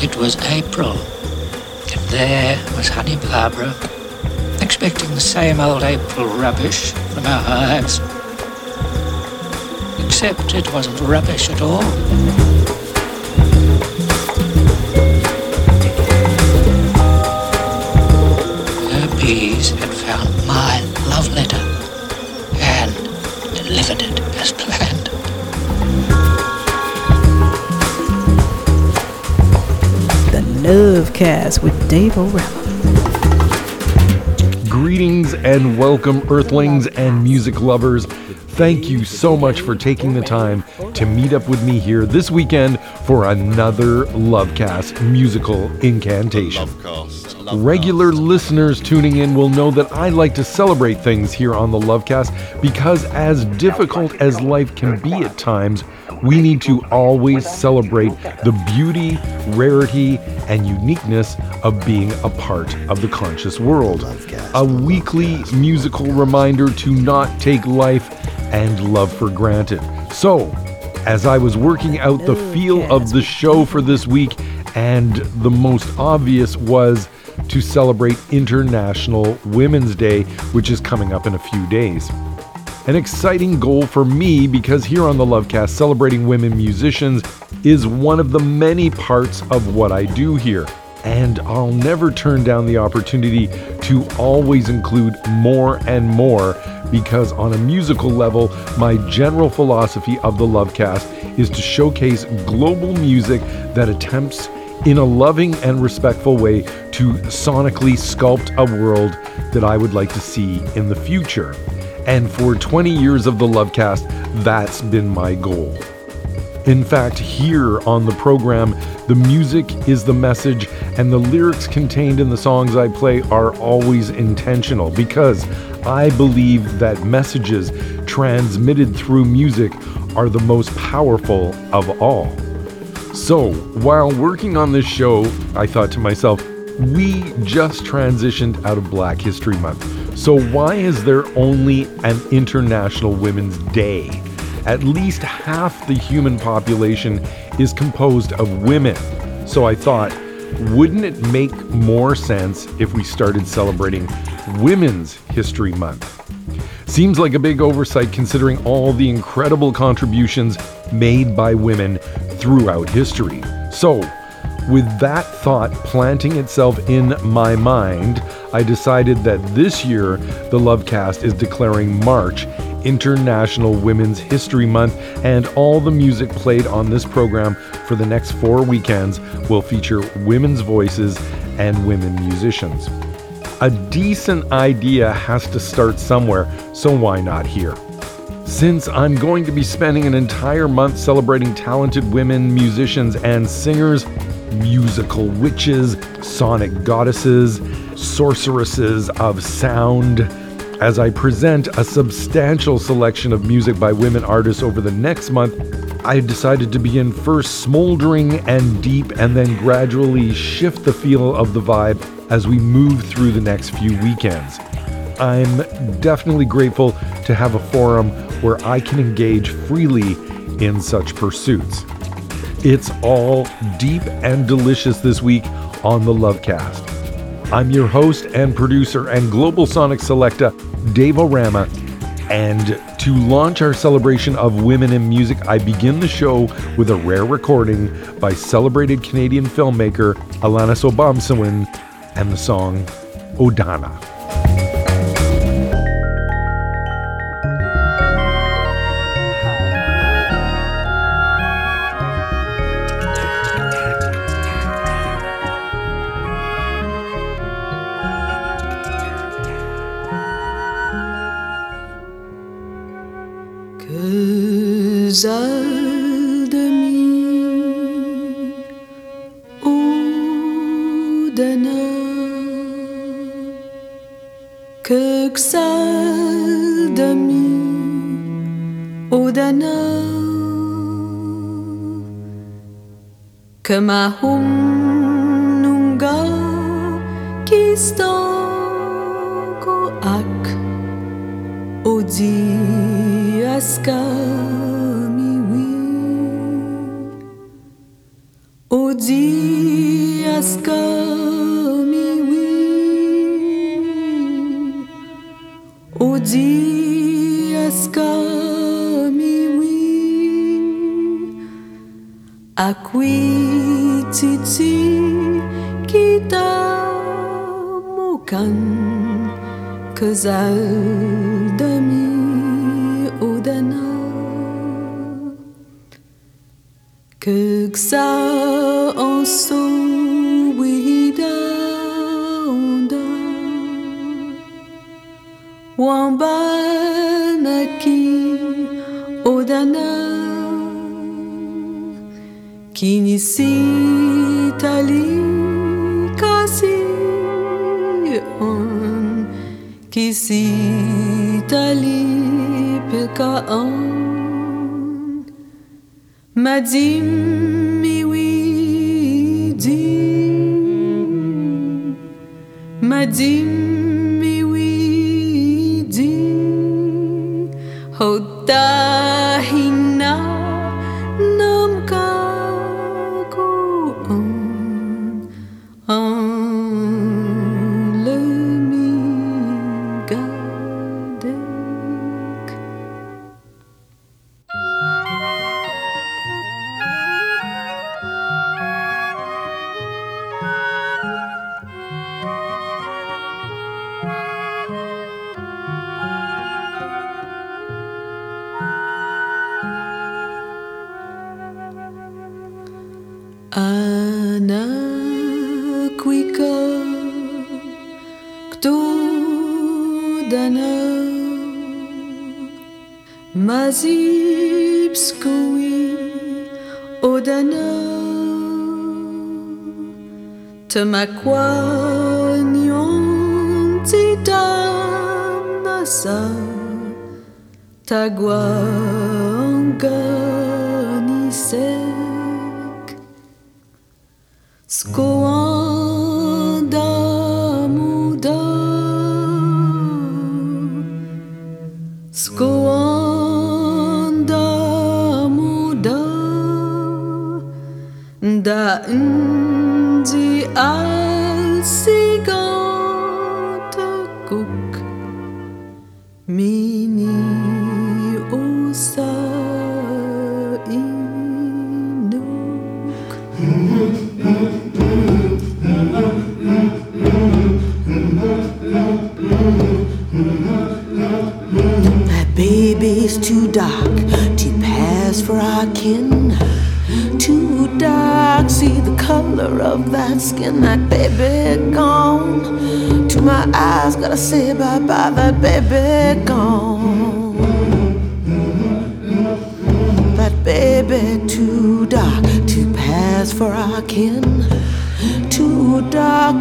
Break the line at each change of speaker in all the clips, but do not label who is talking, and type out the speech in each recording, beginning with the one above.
It was April, and there was Honey Barbara, expecting the same old April rubbish from our hives. Except it wasn't rubbish at all. Her bees had found my love letter
Lovecast with Dave O'Rama.
Greetings and welcome, Earthlings and music lovers. Thank you so much for taking the time to meet up with me here this weekend for another Lovecast musical incantation. Regular listeners tuning in will know that I like to celebrate things here on the Lovecast because, as difficult as life can be at times, we need to always celebrate the beauty, rarity, and uniqueness of being a part of the conscious world. A weekly musical reminder to not take life and love for granted. So, as I was working out the feel of the show for this week, and the most obvious was to celebrate International Women's Day, which is coming up in a few days. An exciting goal for me because here on the Lovecast, celebrating women musicians is one of the many parts of what I do here. And I'll never turn down the opportunity to always include more and more because, on a musical level, my general philosophy of the Lovecast is to showcase global music that attempts in a loving and respectful way to sonically sculpt a world that I would like to see in the future. And for 20 years of the Lovecast, that's been my goal. In fact, here on the program, the music is the message, and the lyrics contained in the songs I play are always intentional because I believe that messages transmitted through music are the most powerful of all. So, while working on this show, I thought to myself, we just transitioned out of Black History Month. So, why is there only an International Women's Day? At least half the human population is composed of women. So, I thought, wouldn't it make more sense if we started celebrating Women's History Month? Seems like a big oversight considering all the incredible contributions made by women throughout history. So, with that thought planting itself in my mind, I decided that this year the Lovecast is declaring March International Women's History Month, and all the music played on this program for the next four weekends will feature women's voices and women musicians. A decent idea has to start somewhere, so why not here? Since I'm going to be spending an entire month celebrating talented women musicians and singers, musical witches, sonic goddesses, sorceresses of sound, as I present a substantial selection of music by women artists over the next month, I decided to begin first smoldering and deep and then gradually shift the feel of the vibe as we move through the next few weekends. I'm definitely grateful to have a forum where I can engage freely in such pursuits. It's all deep and delicious this week on the Lovecast. I'm your host and producer and global sonic Selecta, Dave O'Rama, and to launch our celebration of women in music, I begin the show with a rare recording by celebrated Canadian filmmaker Alanis Obomsawin and the song Odana.
Kemahum
Madim Tamaquanion Tidam Nasa Taguanganisek Skoanda muda Skoanda muda Da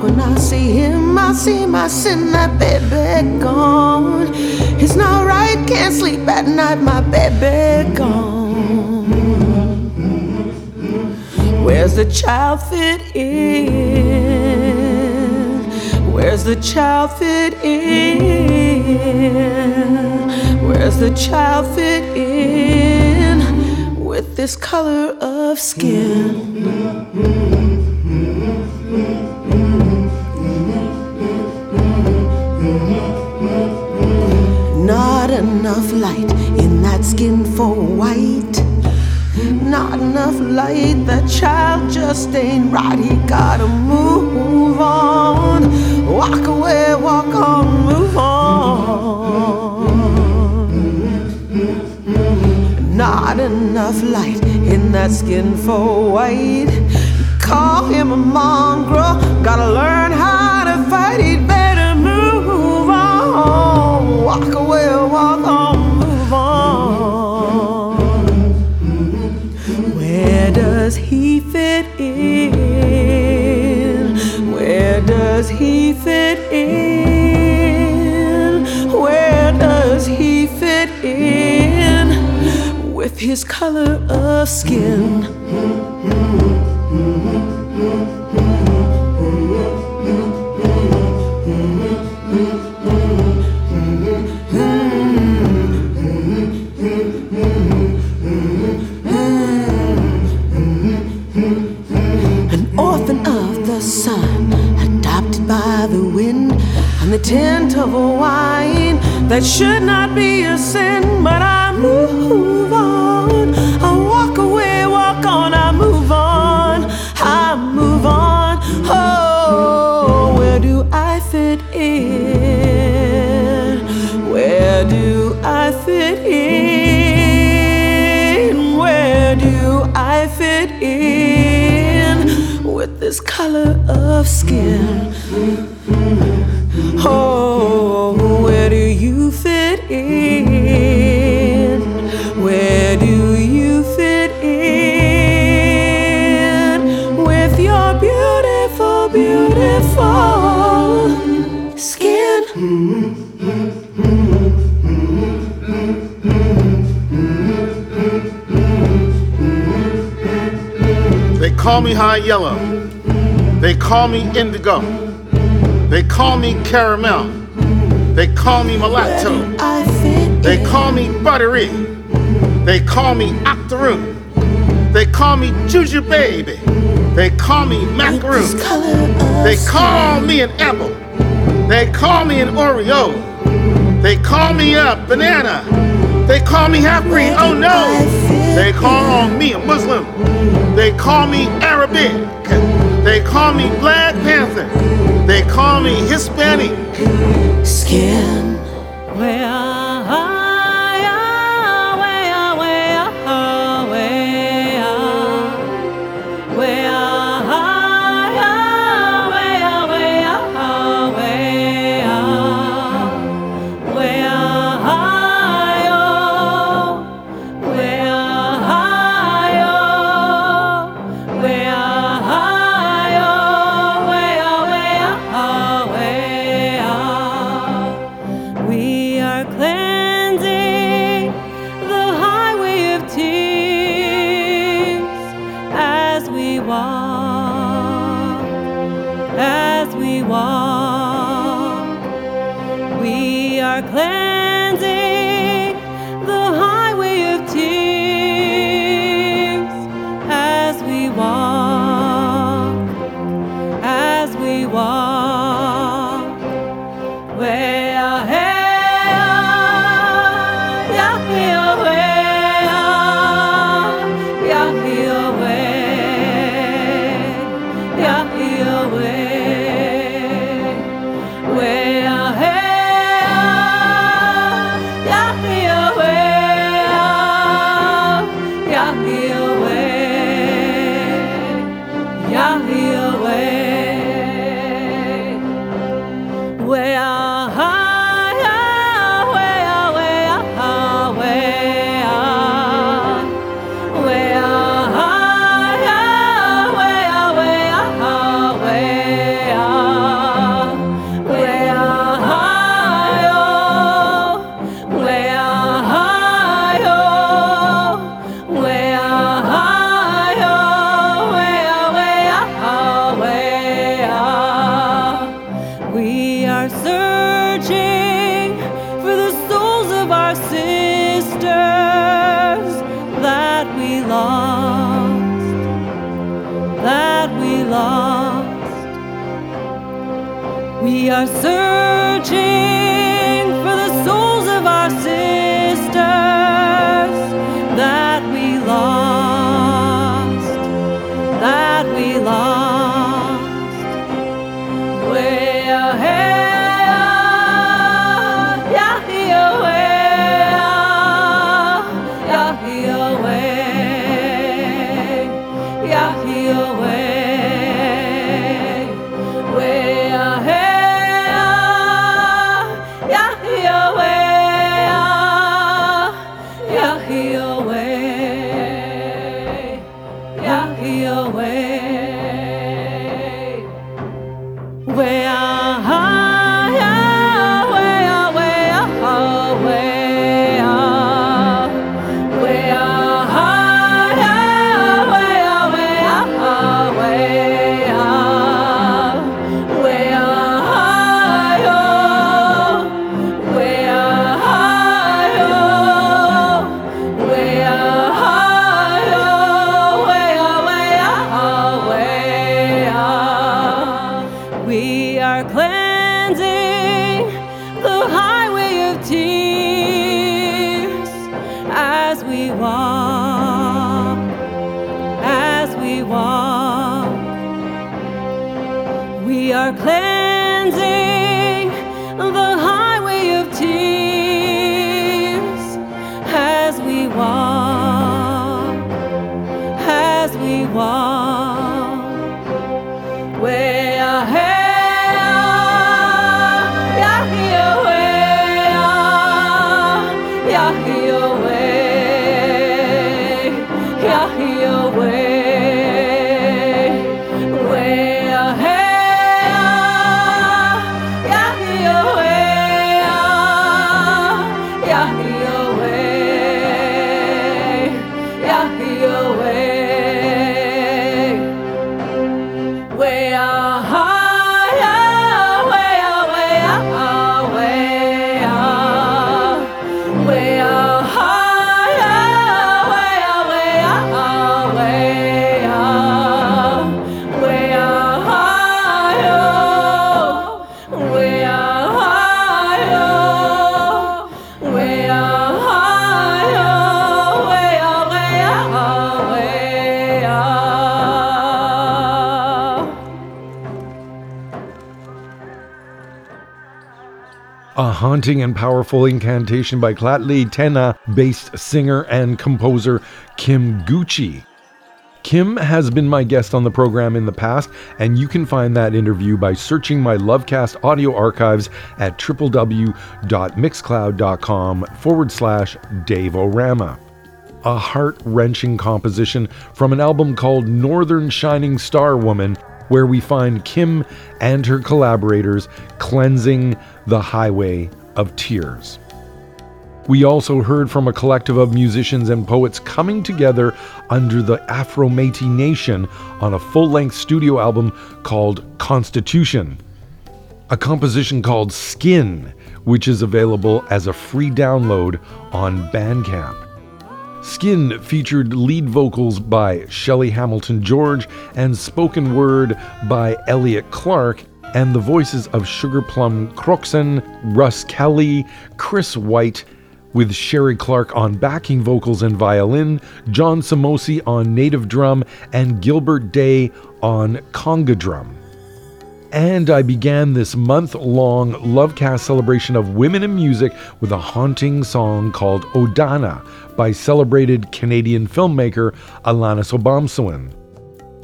when I see him, I see my sin. That baby gone. It's not right, can't sleep at night. My baby gone. Where's the child fit in? Where's the child fit in? Where's the child fit in with this color of skin? Enough light, that child just ain't right. He gotta move on. Walk away, walk on, move on. Not enough light in that skin for white. Call him a mongrel, gotta learn how his color of skin. An orphan of the sun, adopted by the wind, and the tint of a wine that should not be a sin, but I move on. I walk away, walk on, I move on. I move on. Oh, where do I fit in? Where do I fit in? Where do I fit in with this color of skin?
Call me high yellow. They call me indigo. They call me caramel. They call me mulatto. They call me buttery. They call me octoroon. They call me juju baby. They call me macaroon.
this color of
They call me an apple. They call me an Oreo. They call me a banana. They call me half breed. Oh no. They call on me a Muslim. They call me Arabic. They call me Black Panther. They call me Hispanic.
skin.
We
haunting and powerful incantation by Lheidli T'enneh based singer and composer Kym Gouchie. Kym has been my guest on the program in the past, and you can find that interview by searching my Lovecast audio archives at www.mixcloud.com forward slash Dave Orama. A heart wrenching composition from an album called Northern Shining Star Woman, where we find Kym and her collaborators cleansing the highway of tears. We also heard from a collective of musicians and poets coming together under the Afro Métis Nation on a full length studio album called Constitution. A composition called Skin, which is available as a free download on Bandcamp. Skin featured lead vocals by Shelley Hamilton George and spoken word by Elliot Clark, and the voices of Sugar Plum Croxon, Russ Kelly, Chris White, with Sherry Clark on backing vocals and violin, John Samosi on native drum, and Gilbert Day on conga drum. And I began this month long Lovecast celebration of women in music with a haunting song called Odana by celebrated Canadian filmmaker Alanis Obomsawin.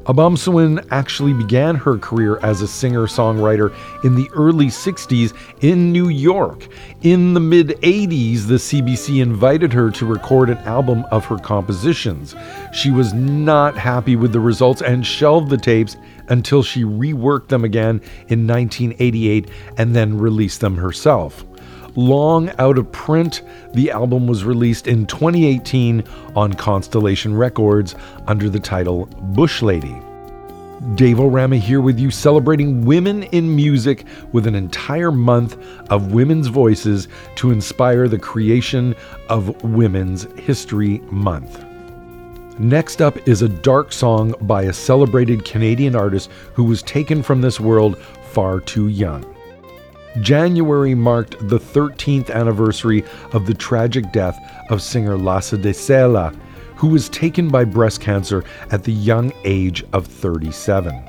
Obomsawin actually began her career as a singer songwriter in the early 60s in New York. In the mid 80s, the CBC invited her to record an album of her compositions. She was not happy with the results and shelved the tapes until she reworked them again in 1988 and then released them herself. Long out of print, the album was released in 2018 on Constellation Records under the title Bush Lady. Dave Orama here with you celebrating women in music with an entire month of women's voices to inspire the creation of Women's History Month. Next up is a dark song by a celebrated Canadian artist who was taken from this world far too young. January marked the 13th anniversary of the tragic death of singer Lhasa de Sela, who was taken by breast cancer at the young age of 37.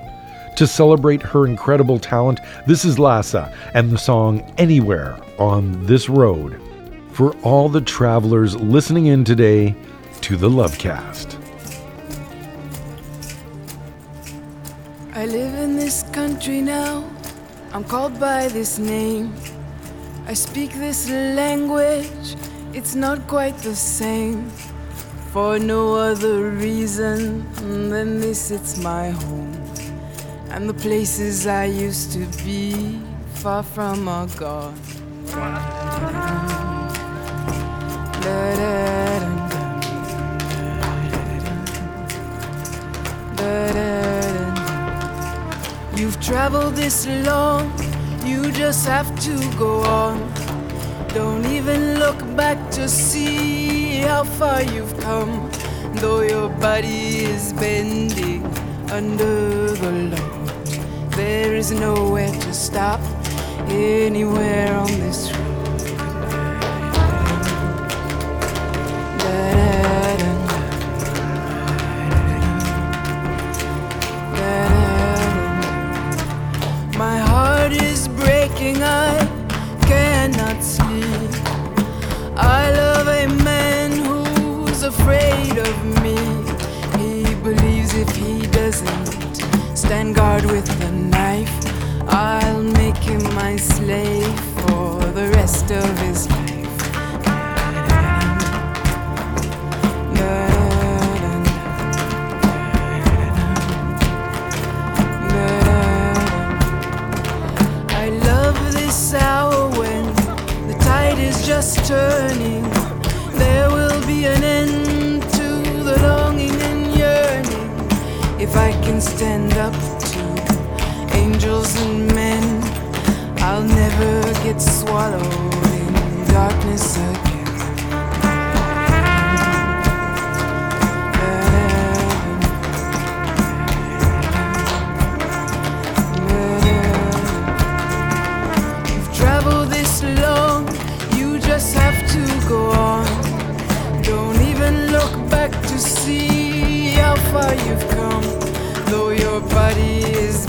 To celebrate her incredible talent, this is Lhasa and the song Anywhere on This Road. For all the travelers listening in today to the Lovecast.
I live in this country now. I'm called by this name. I speak this language. It's not quite the same. For no other reason than this, it's my home. And the places I used to be far from are gone. You've traveled this long, you just have to go on. Don't even look back to see how far you've come. Though your body is bending under the load, there is nowhere to stop anywhere on this stand guard with a knife. I'll make him my slave for the rest of his life. I love this hour when the tide is just turning. There will be an end. if I can stand up to angels and men, I'll never get swallowed in darkness again.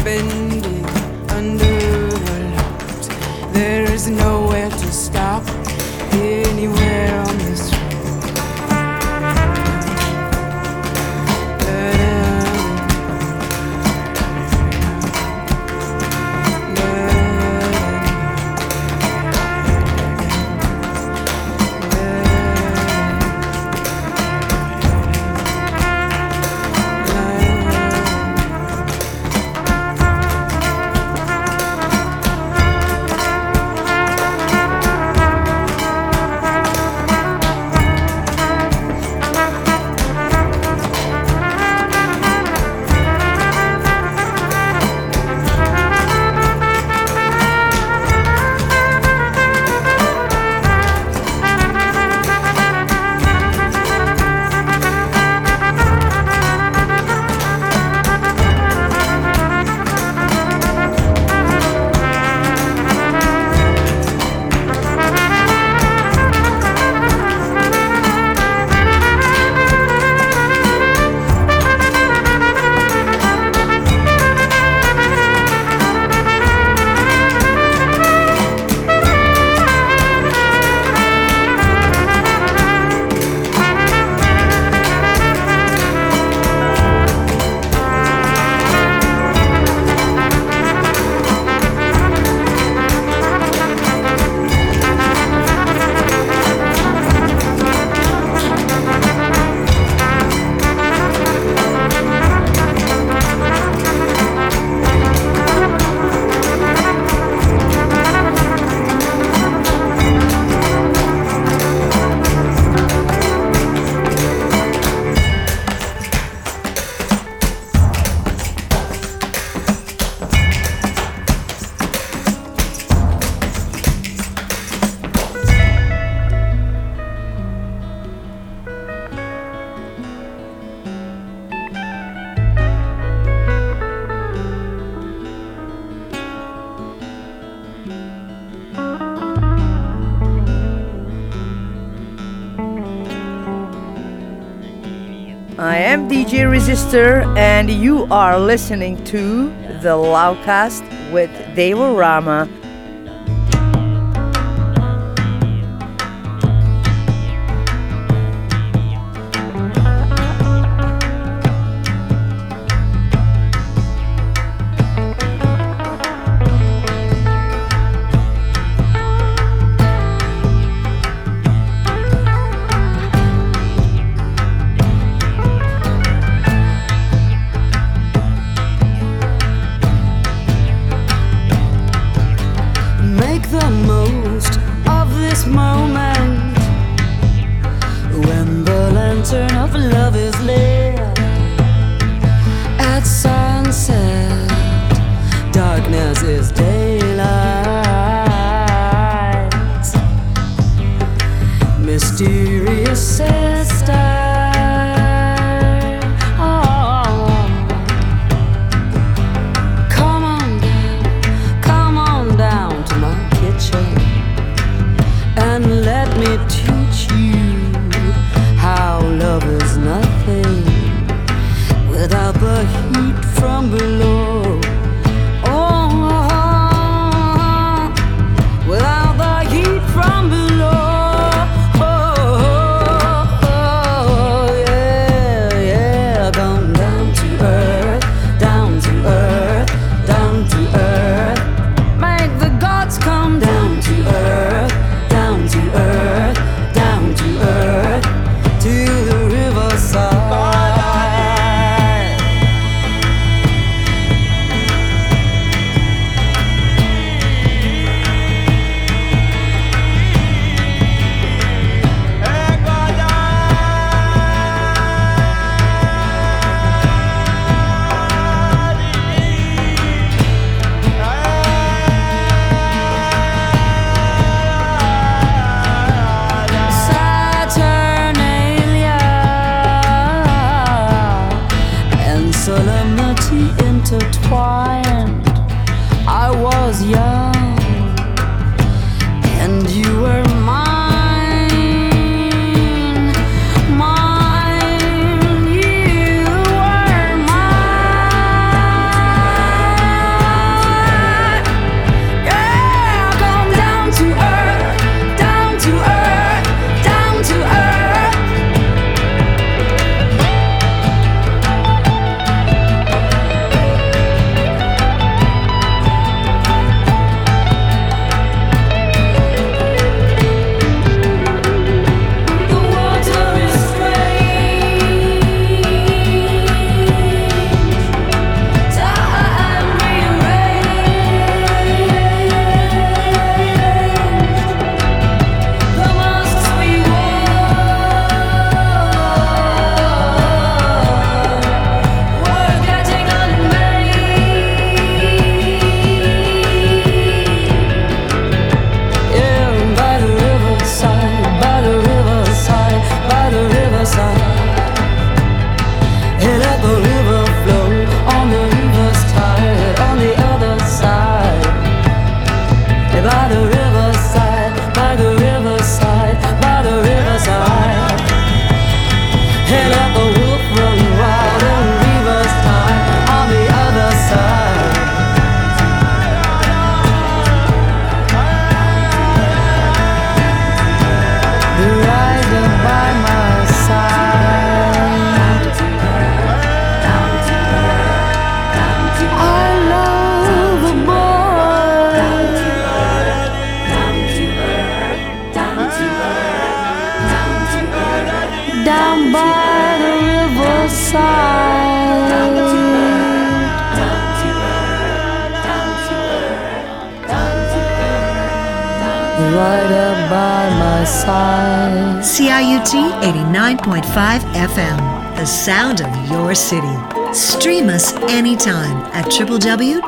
been DJ Resistor, and you are listening to the Lovecast with
Dave
O'Rama 100.5 FM, the sound of your city. Stream us anytime at www.ciut.fm.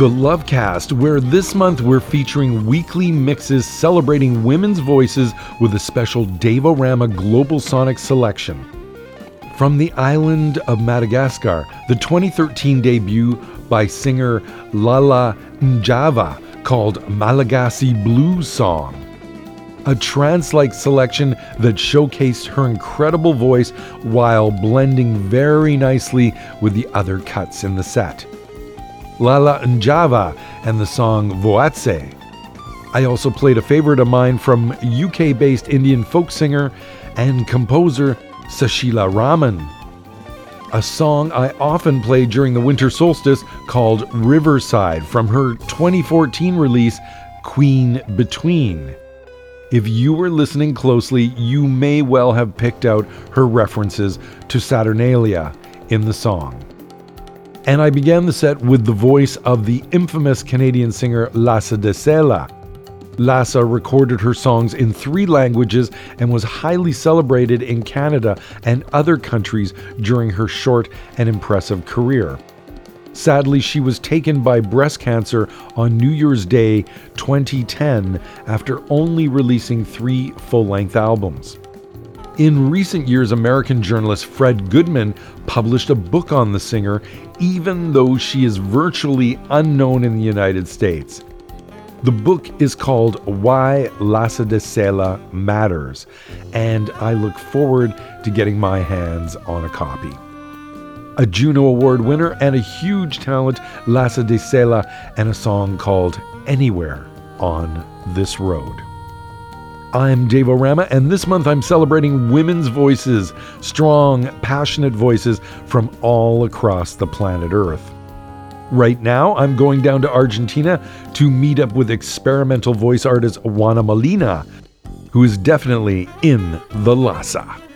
The Lovecast, where this month we're featuring weekly mixes celebrating women's voices with a special Dave-O-Rama Global Sonic selection. From the island of Madagascar, the 2013 debut by singer Lala Njava called Malagasy Blues Song. A trance like selection that showcased her incredible voice while blending very nicely with the other cuts in the set. Lala Njava and the song Voatse. I also played a favorite of mine from UK based Indian folk singer and composer Susheela Raman. A song I often play during the winter solstice called Riverside from her 2014 release Queen Between. If you were listening closely, you may well have picked out her references to Saturnalia in the song. And I began the set with the voice of the infamous Canadian singer Lhasa de Sela. Lhasa recorded her songs in three languages and was highly celebrated in Canada and other countries during her short and impressive career. Sadly, she was taken by breast cancer on New Year's Day 2010 after only releasing three full length albums. In recent years, American journalist Fred Goodman published a book on the singer, even though she is virtually unknown in the United States. The book is called Why Sela Matters, and I look forward to getting my hands on a copy. A Juno Award winner and a huge talent, Sela, and a song called Anywhere on This Road. I'm Dave-O-Rama, and this month I'm celebrating women's voices, strong, passionate voices from all across the planet Earth. Right now, I'm going down to Argentina to meet up with experimental voice artist Juana Molina, who is definitely in the Lassa.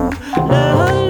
Love,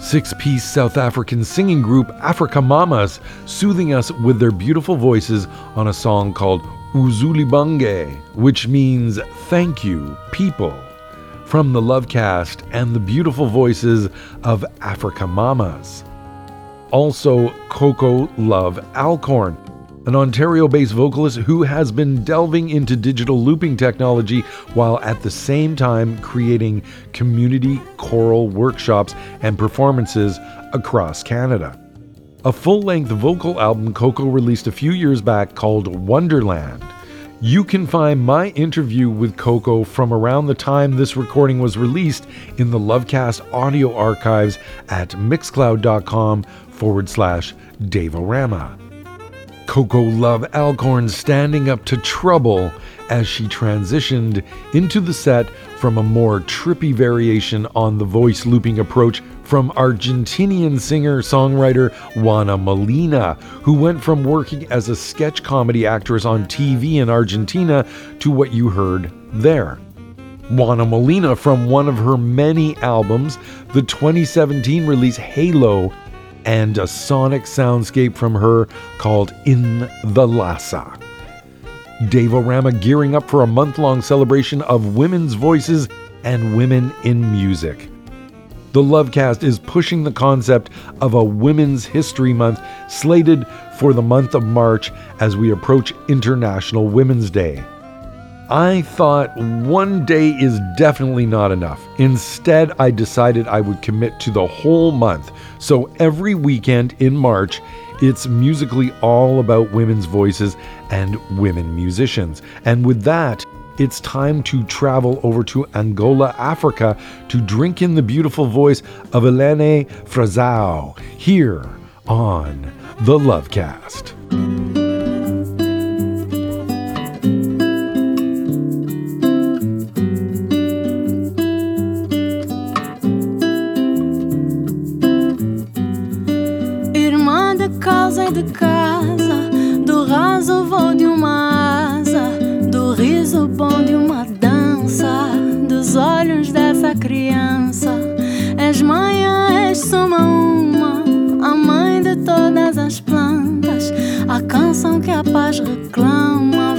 Six piece South African singing group AfrikaMamas soothing us with their beautiful voices on a song called Uzulibonge, which means thank you, people, from the Lovecast and the beautiful voices of AfrikaMamas. Also, Coco Love Alcorn, an Ontario based vocalist who has been delving into digital looping technology while at the same time creating community choral workshops and performances across Canada. A full length vocal album Coco released a few years back called Wonderland. You can find my interview with Coco from around the time this recording was released in the Lovecast audio archives at mixcloud.com forward slash Davorama. Coco Love Alcorn standing up to trouble as she transitioned into the set from a more trippy variation on the voice looping approach from Argentinian singer songwriter Juana Molina, who went from working as a sketch comedy actress on TV in Argentina to what you heard there. Juana Molina from one of her many albums, the 2017 release Halo, and a sonic soundscape from her called In the Lassa. Dave O'Rama gearing up for a month long celebration of women's voices and women in music. The Lovecast is pushing the concept of a Women's History Month slated for the month of March as we approach International Women's Day. I thought one day is definitely not enough. Instead, I decided I would commit to the whole month. So every weekend in March, it's musically all about women's voices and women musicians. And with that, it's time to travel over to Angola, Africa to drink in the beautiful voice of Aline Frazao here on The Lovecast.
E de casa, do raso voo de uma asa, do riso bom de uma dança, dos olhos dessa criança. És mãe, és soma uma, a mãe de todas as plantas, a canção que a paz reclama,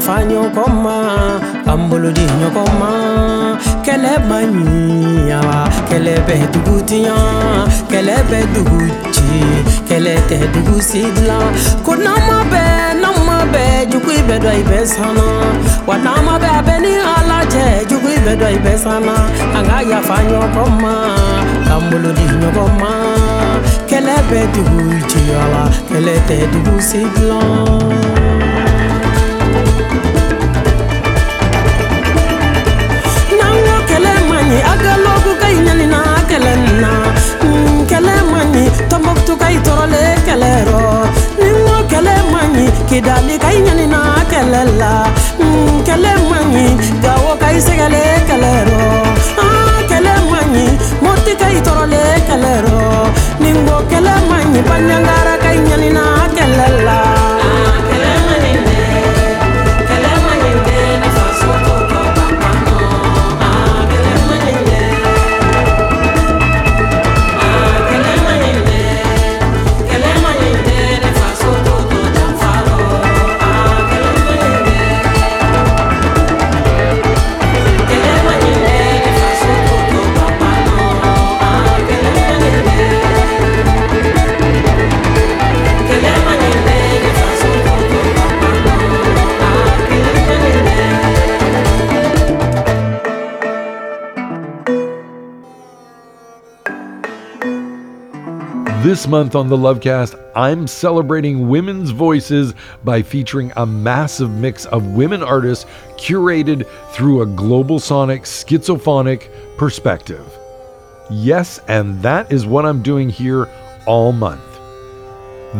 fanyo koma Kambuludi nyo
koma Kele manya wa Kele be dugutiya Kele be duguti Kele
te dugusidla Kuna ma be nama be Juku ibe dwa ibe sana Wa nama be abeni ala je Juku ibe dwa ibe sana Anga ya fanyo koma Kambuludi nyo koma Kele be duguti wa Kele te dugusidla maɲi a ka lɔgu ka ɲi ɲani na kɛlɛ na kɛlɛ maɲi tɔnbɔkutu ka i tɔrɔle kɛlɛrɔ kidali ka i ɲani na kɛlɛ gawo ka i sɛgɛle kɛlɛrɔ kɛlɛ maɲi mɔti ka i tɔrɔle kɛlɛrɔ ni ko kɛlɛ maɲi banyangara ka i
This month on the Lovecast, I'm celebrating women's voices by featuring a massive mix of women artists curated through a global sonic schizophonic perspective. Yes, and that is what I'm doing here all month.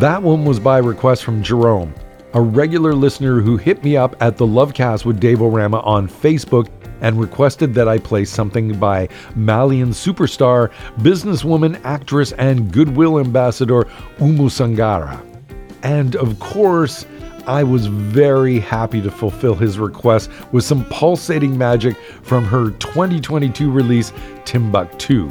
That one was by request from Jerome, a regular listener who hit me up at the Lovecast with Dave Orama on Facebook and requested that I play something by Malian superstar, businesswoman, actress, and goodwill ambassador Oumou Sangaré. And of course, I was very happy to fulfill his request with some pulsating magic from her 2022 release, Timbuktu.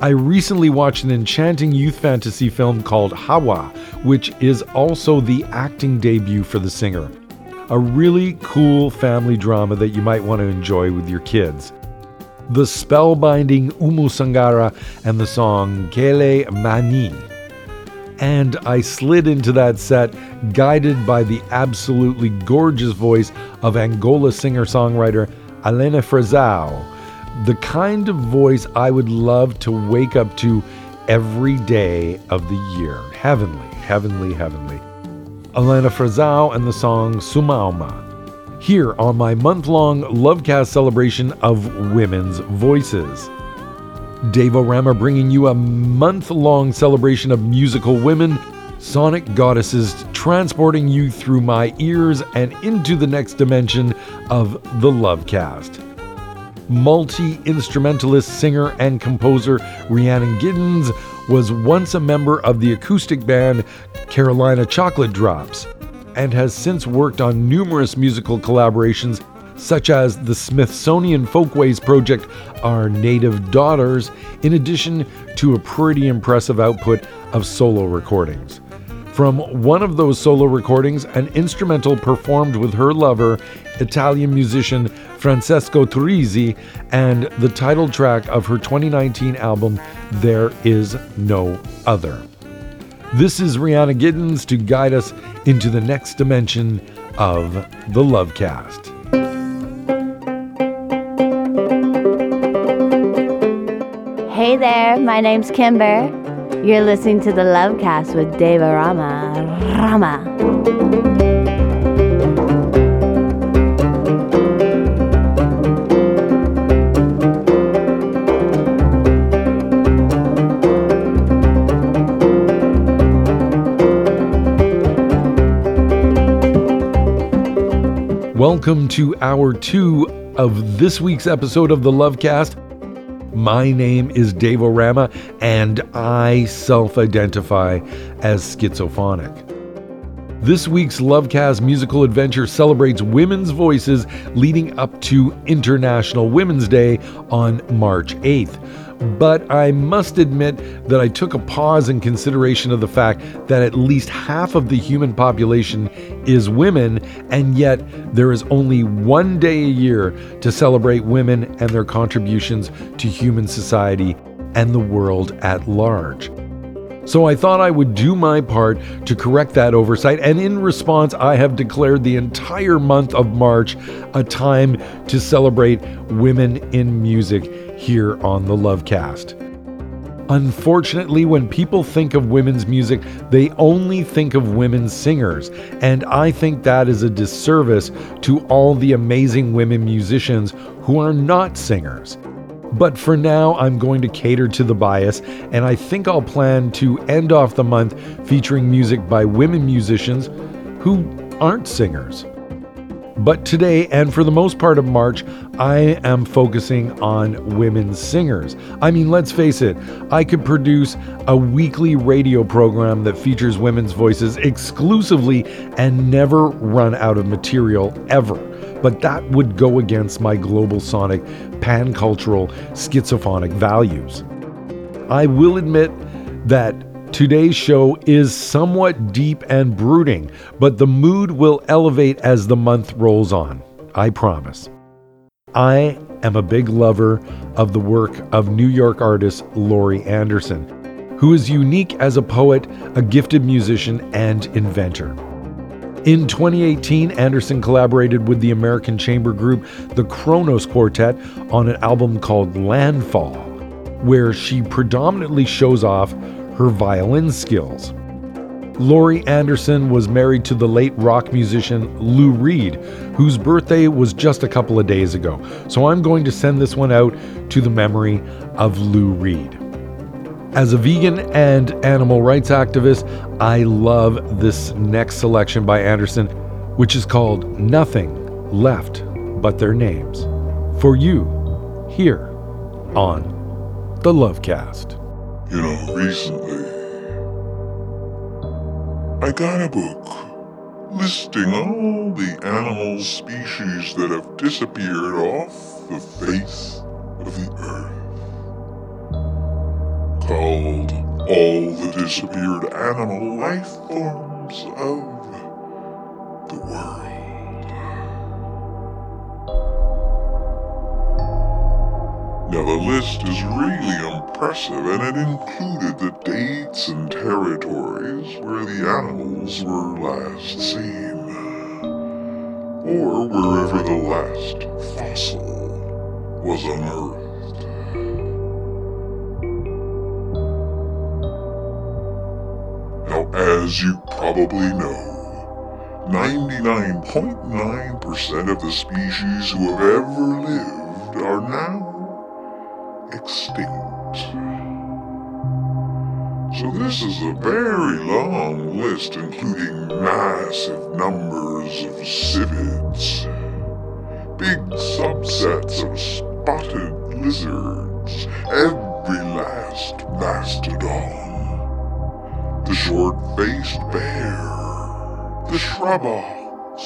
I recently watched an enchanting youth fantasy film called Hawa, which is also the acting debut for the singer. A really cool family drama that you might want to enjoy with your kids. The spellbinding Oumou Sangaré and the song Kêlê Magni. And I slid into that set guided by the absolutely gorgeous voice of Angola singer songwriter Aline Frazão, the kind of voice I would love to wake up to every day of the year. Heavenly, heavenly, heavenly. Aline Frazão and the song Sumauma. Here on my month long Lovecast celebration of women's voices. Dave O Rama bringing you a month long celebration of musical women, sonic goddesses transporting you through my ears and into the next dimension of the Lovecast. Multi instrumentalist, singer, and composer Rhiannon Giddens was once a member of the acoustic band Carolina Chocolate Drops and has since worked on numerous musical collaborations such as the Smithsonian Folkways project Our Native Daughters, in addition to a pretty impressive output of solo recordings. From one of those solo recordings, an instrumental performed with her lover, Italian musician Francesco Turrisi, and the title track of her 2019 album, There Is No Other. This is Rhiannon Giddens to guide us into the next dimension of the Lovecast.
Hey there, my name's Kimber. You're listening to the Lovecast with Dave O'Rama. Rama.
Welcome to hour two of this week's episode of the Lovecast. My name is Dave O Rama, and I self identify as schizophonic. This week's Lovecast musical adventure celebrates women's voices leading up to International Women's Day on March 8th. But I must admit that I took a pause in consideration of the fact that at least half of the human population is women, and yet there is only one day a year to celebrate women and their contributions to human society and the world at large. So I thought I would do my part to correct that oversight, and in response, I have declared the entire month of March a time to celebrate women in music here on the Lovecast. Unfortunately, when people think of women's music, they only think of women singers, and I think that is a disservice to all the amazing women musicians who are not singers. But for now, I'm going to cater to the bias, and I think I'll plan to end off the month featuring music by women musicians who aren't singers. But today, and for the most part of March, I am focusing on women singers. I mean, let's face it, I could produce a weekly radio program that features women's voices exclusively and never run out of material ever. But that would go against my global sonic, pan cultural, schizophonic values. I will admit that Today's show is somewhat deep and brooding, but the mood will elevate as the month rolls on. I promise. I am a big lover of the work of New York artist Laurie Anderson, who is unique as a poet, a gifted musician, and inventor. In 2018, Anderson collaborated with the American chamber group the Kronos Quartet on an album called Landfall, where she predominantly shows off her violin skills. Laurie Anderson was married to the late rock musician Lou Reed, whose birthday was just a couple of days ago. So I'm going to send this one out to the memory of Lou Reed. As a vegan and animal rights activist, I love this next selection by Anderson, which is called Nothing Left But Their Names. For you, here on the Lovecast.
You know, recently I got a book listing all the animal species that have disappeared off the face of the earth. Called All the Disappeared Animal Life Forms of the World. Now, the list is really impressive, and it included the dates and territories where the animals were last seen, or wherever the last fossil was unearthed. Now, as you probably know, 99.9% of the species who have ever lived are now extinct. So this is a very long list including massive numbers of civets, big subsets of spotted lizards, every last mastodon, the short-faced bear, the shrub ox,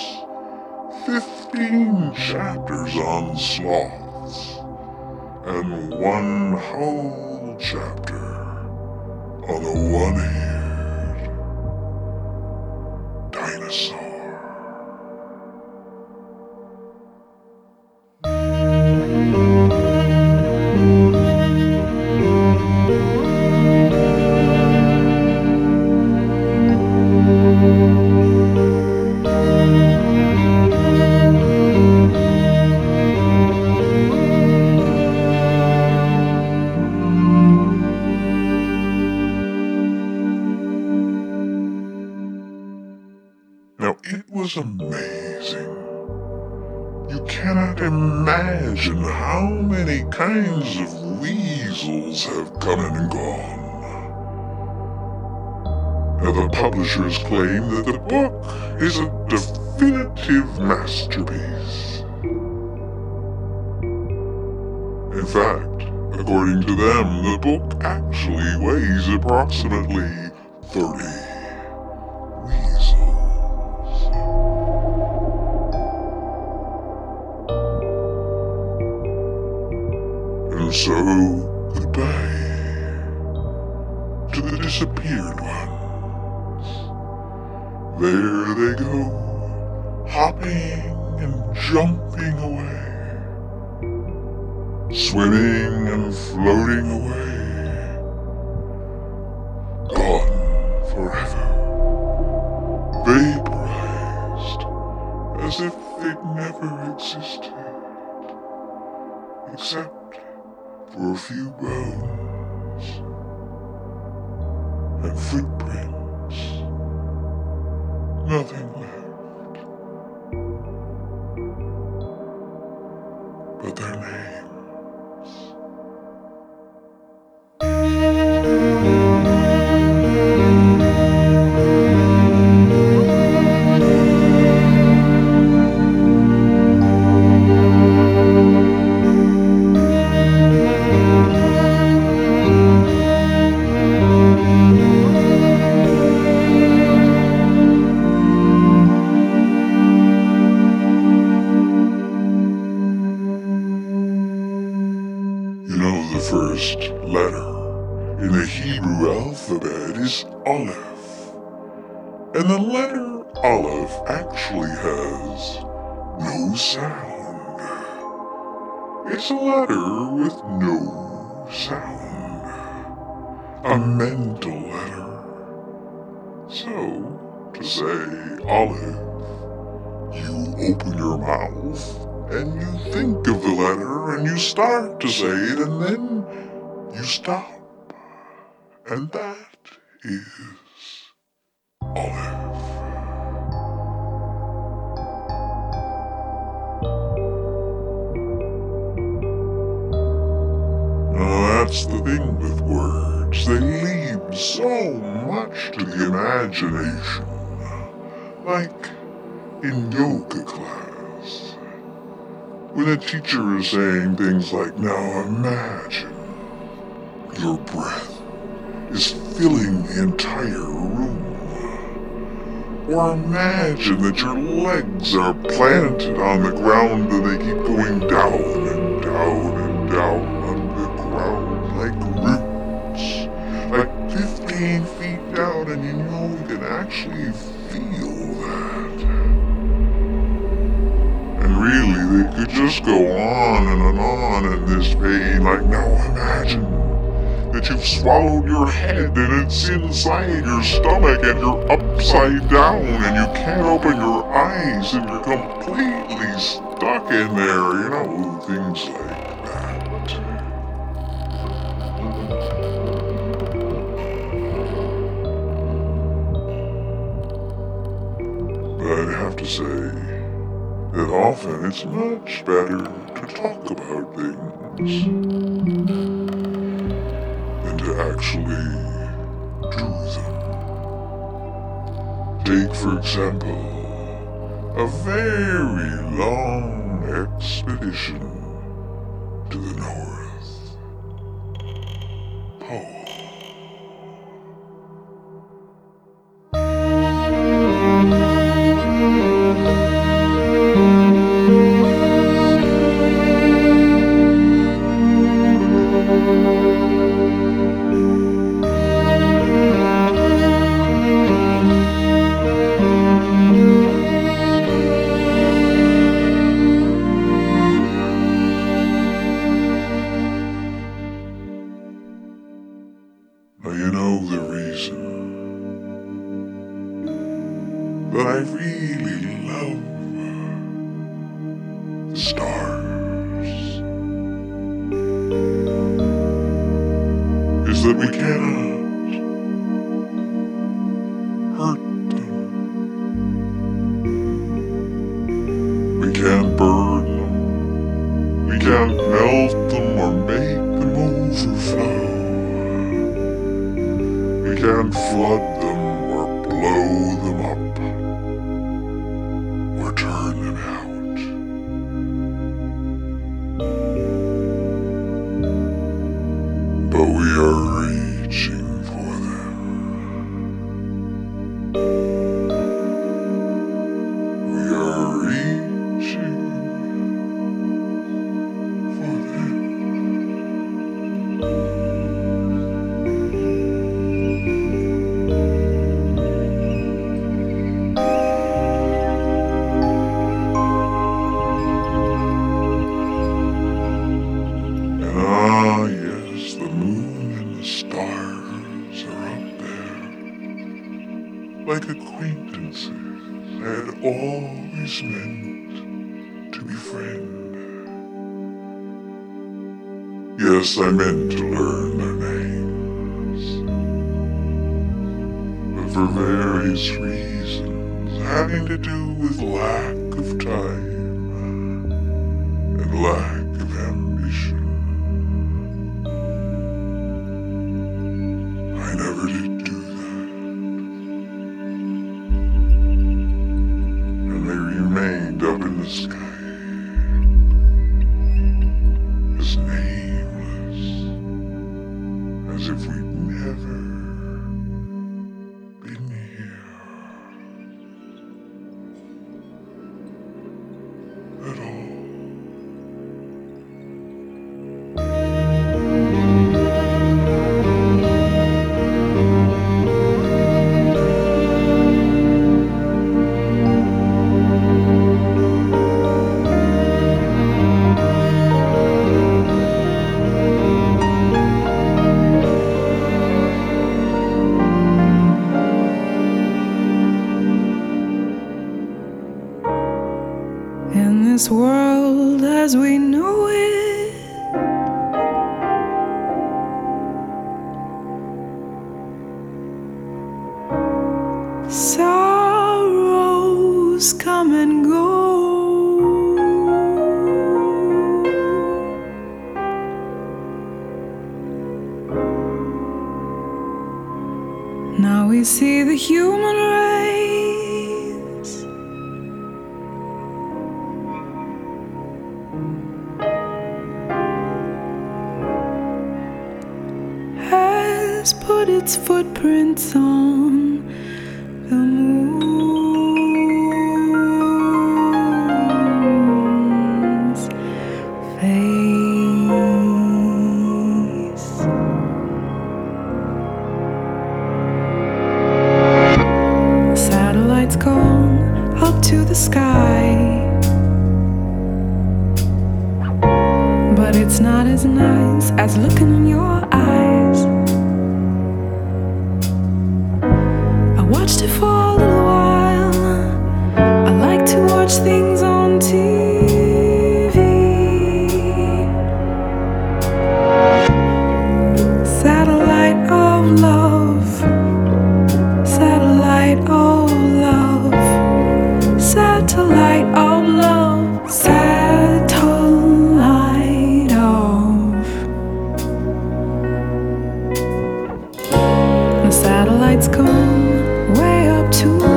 15 chapters on sloths, and one whole chapter on a one-eared dinosaur. To say it and then you stop. And that is Olive. Now that's the thing with words. They leave so much to the imagination. Like in yoga class. When a teacher is saying things like, now imagine your breath is filling the entire room. Or imagine that your legs are planted on the ground and they keep going down and down and down on the ground like roots. Like 15 feet down, and you know you can actually really, they could just go on and on in this vein. Like, now imagine that you've swallowed your head and it's inside your stomach and you're upside down and you can't open your eyes and you're completely stuck in there, you know, things like that. But I'd have to say that often it's much better to talk about things than to actually do them. Take, for example, a very long expedition to the North Can't flood them or blow them up
this world satellites come way up to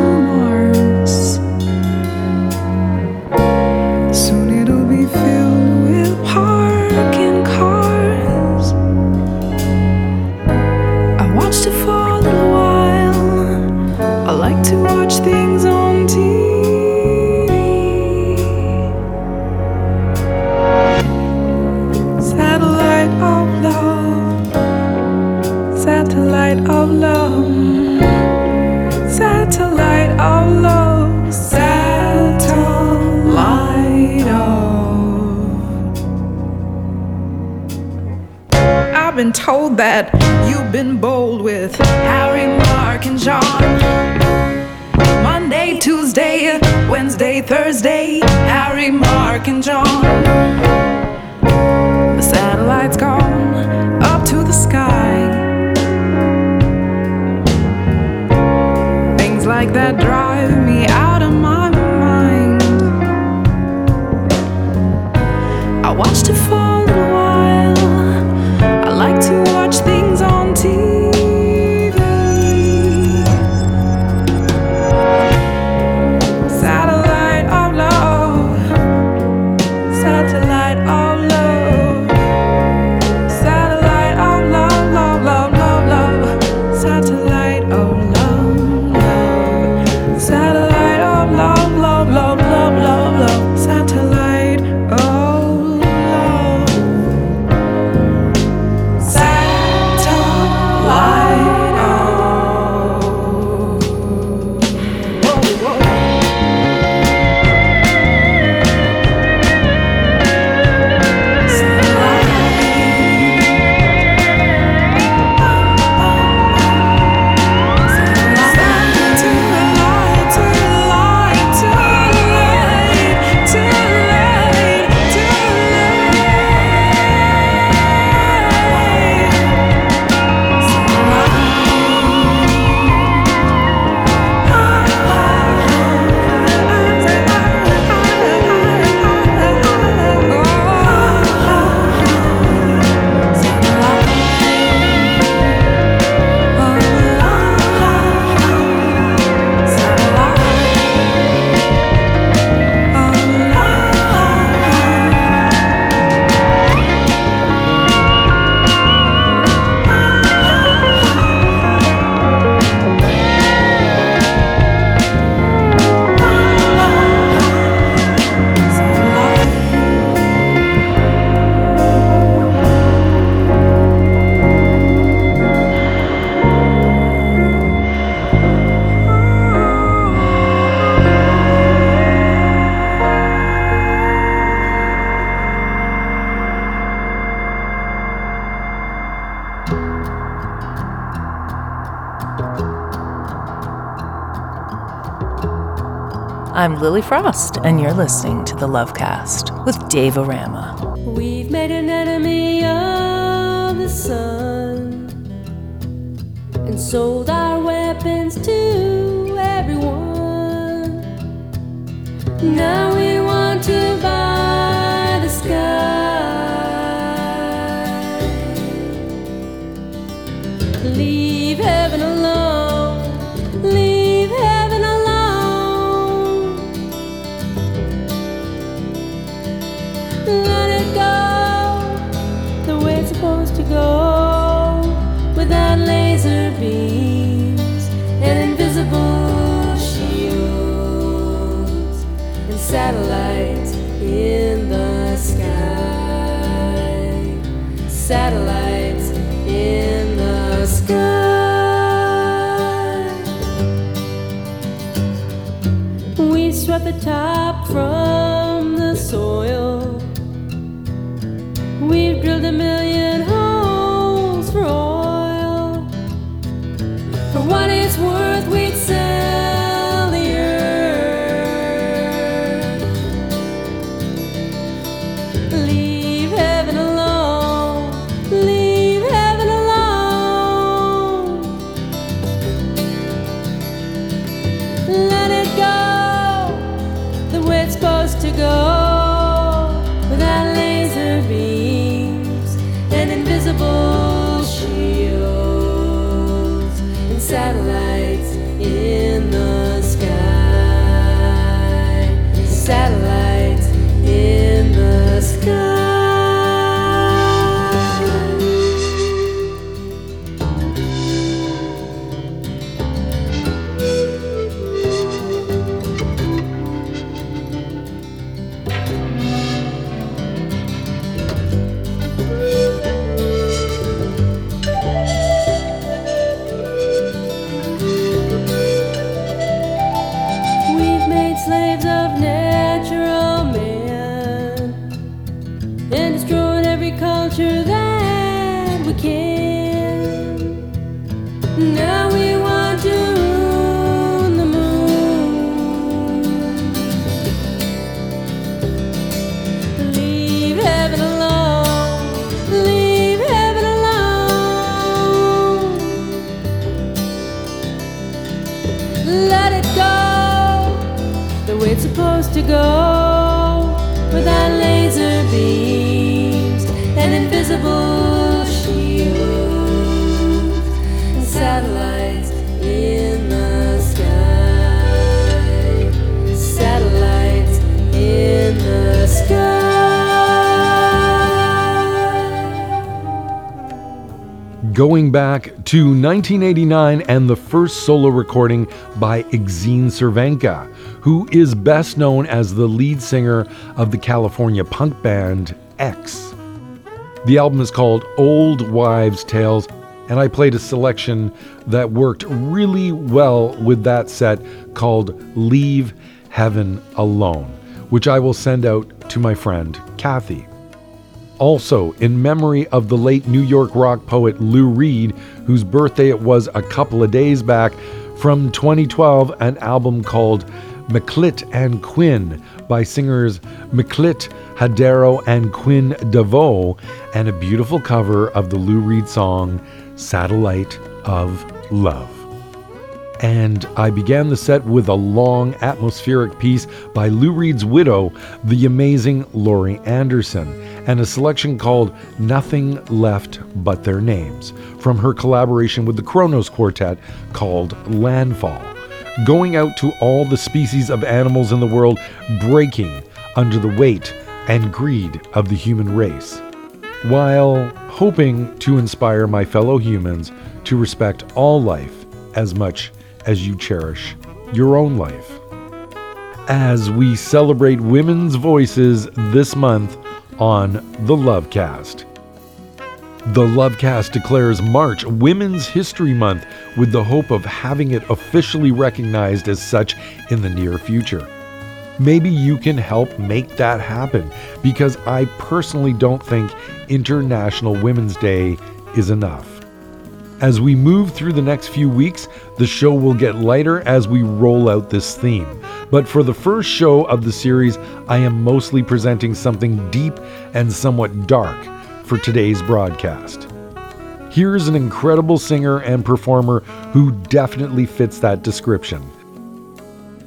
I'm Lily Frost, and you're listening to The Lovecast with Dave O'Rama.
Going back to 1989 and the first solo recording by Exene Cervenka, who is best known as the lead singer of the California punk band X. The album is called Old Wives' Tales, and I played a selection that worked really well with that set called Leave Heaven Alone, which I will send out to my friend Kathy. Also, in memory of the late New York rock poet Lou Reed, whose birthday it was a couple of days back, from 2012, an album called Meklit and Quinn by singers Meklit Hadero and Quinn DeVeaux, and a beautiful cover of the Lou Reed song Satellite of Love. And I began the set with a long atmospheric piece by Lou Reed's widow, the amazing Laurie Anderson, and a selection called Nothing Left But Their Names from her collaboration with the Kronos Quartet called Landfall, going out to all the species of animals in the world breaking under the weight and greed of the human race, while hoping to inspire my fellow humans to respect all life as much as you cherish your own life. As we celebrate women's voices this month on the Lovecast. The Lovecast declares March Women's History Month with the hope of having it officially recognized as such in the near future. Maybe you can help make that happen because I personally don't think International Women's Day is enough. As we move through the next few weeks, the show will get lighter as we roll out this theme. But for the first show of the series, I am mostly presenting something deep and somewhat dark for today's broadcast. Here's an incredible singer and performer who definitely fits that description.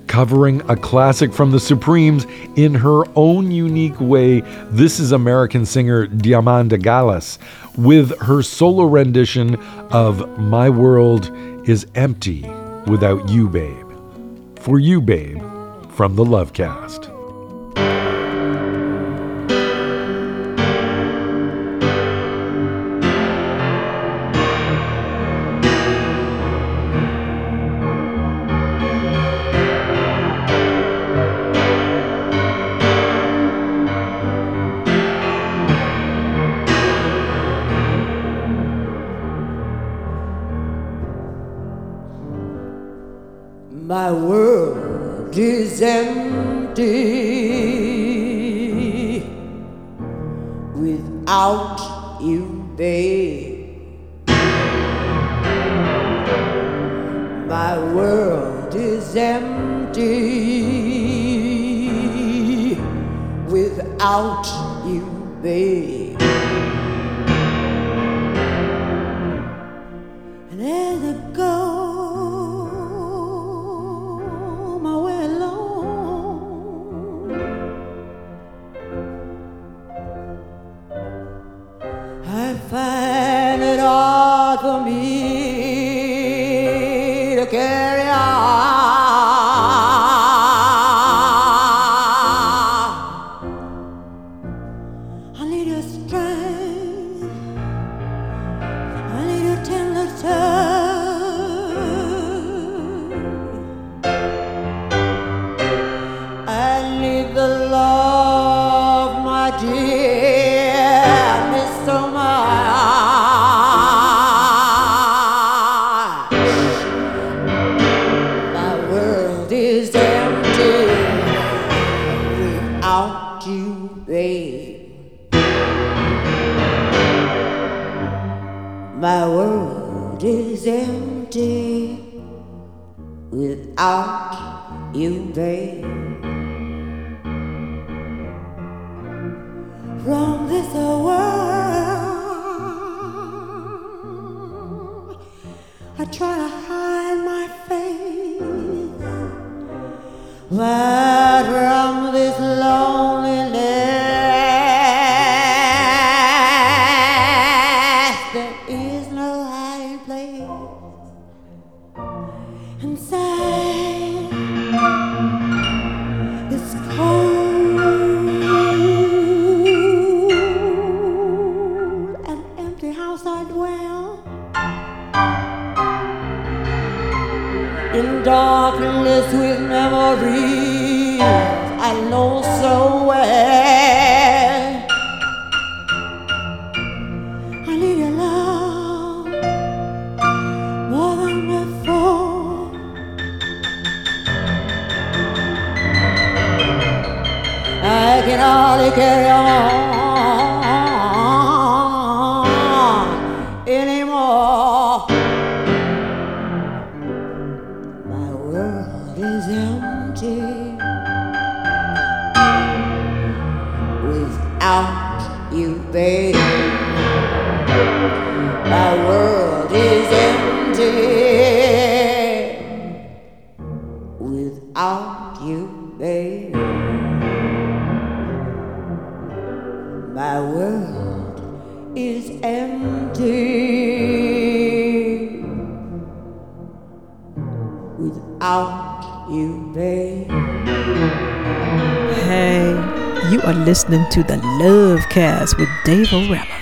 Covering a classic from the Supremes in her own unique way, this is American singer Diamanda Galás with her solo rendition of My World is Empty Without You, Babe. For You, Babe, from the Lovecast.
Listening to the Lovecast with Dave O'Rama.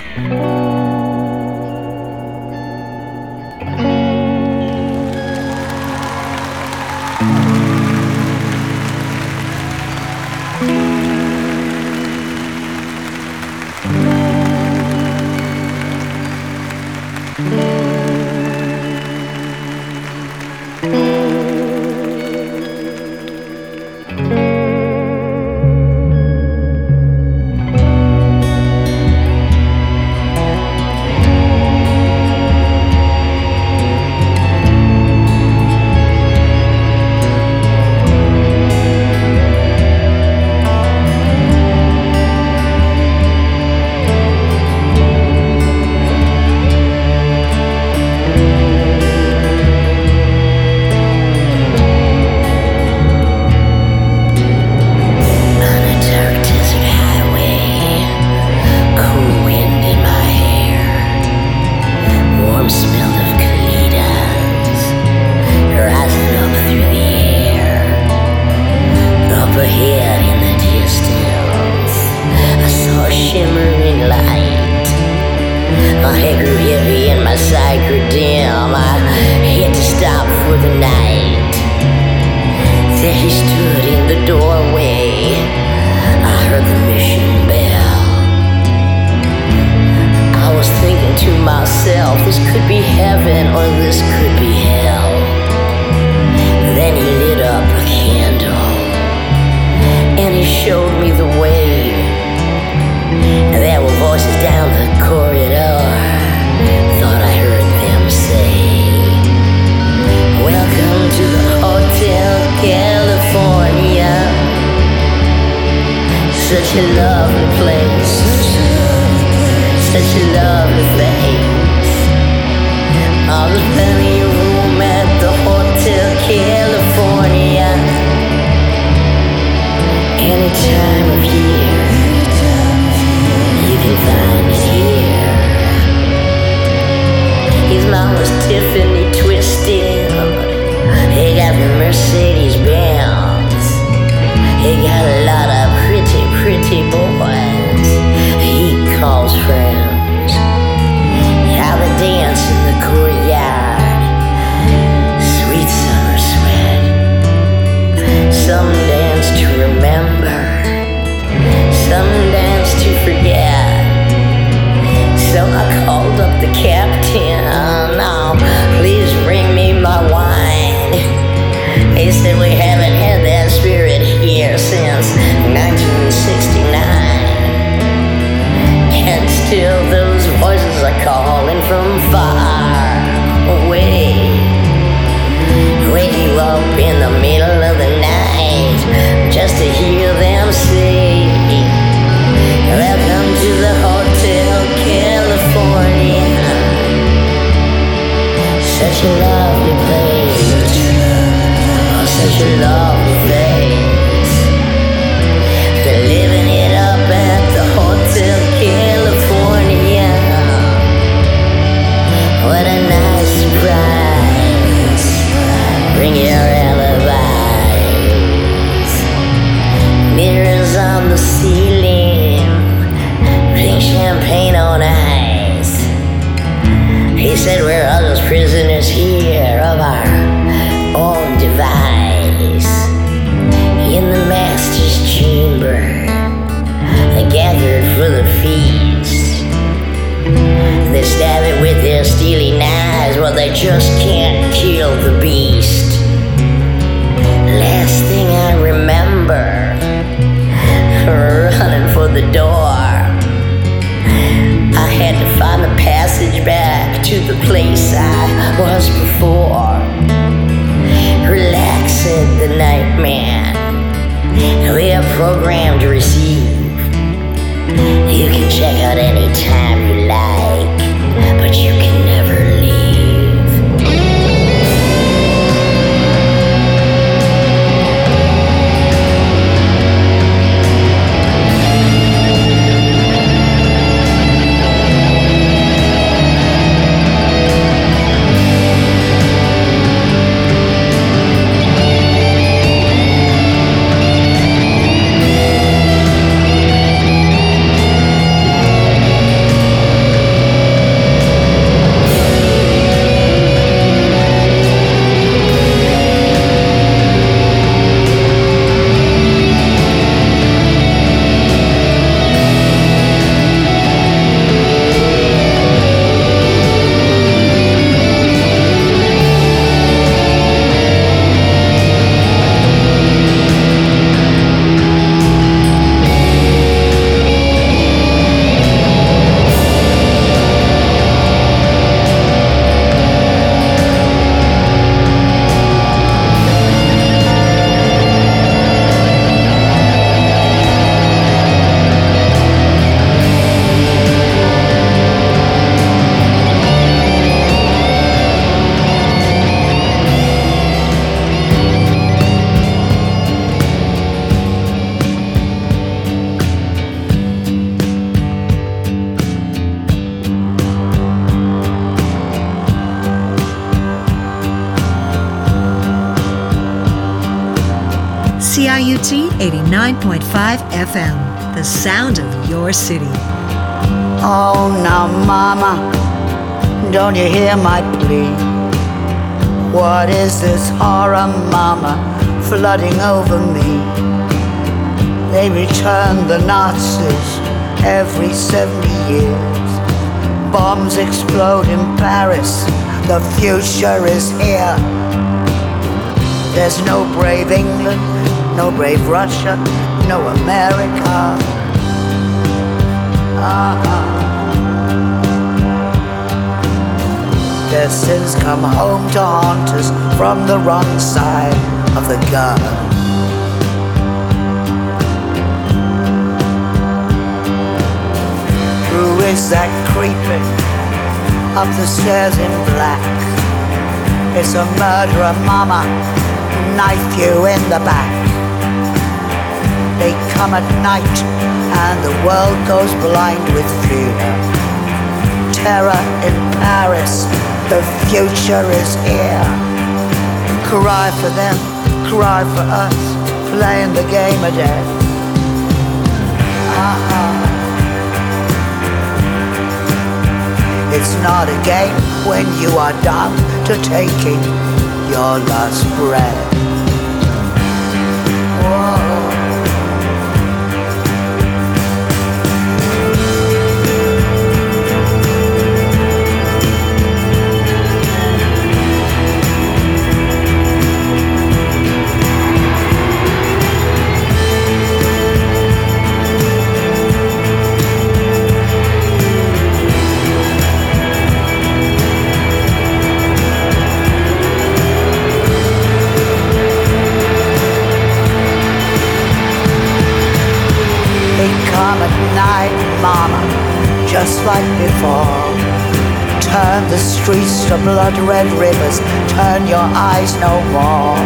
IUT 89.5 FM, the sound of your city.
Oh, now, Mama, don't you hear my plea? What is this horror, Mama, flooding over me? They return the Nazis every 70 years. Bombs explode in Paris, the future is here. There's no brave England no brave Russia, no America. Ah. Their sins come home to haunt us from the wrong side of the gun. Who is that creeping up the stairs in black? It's a murderer, mama, knife you in the back. They come at night and the world goes blind with fear. Terror in Paris, the future is here. Cry for them, cry for us, playing the game of death. Uh-uh. It's not a game when you are down to taking your last breath. Streets to blood red rivers, turn your eyes no more.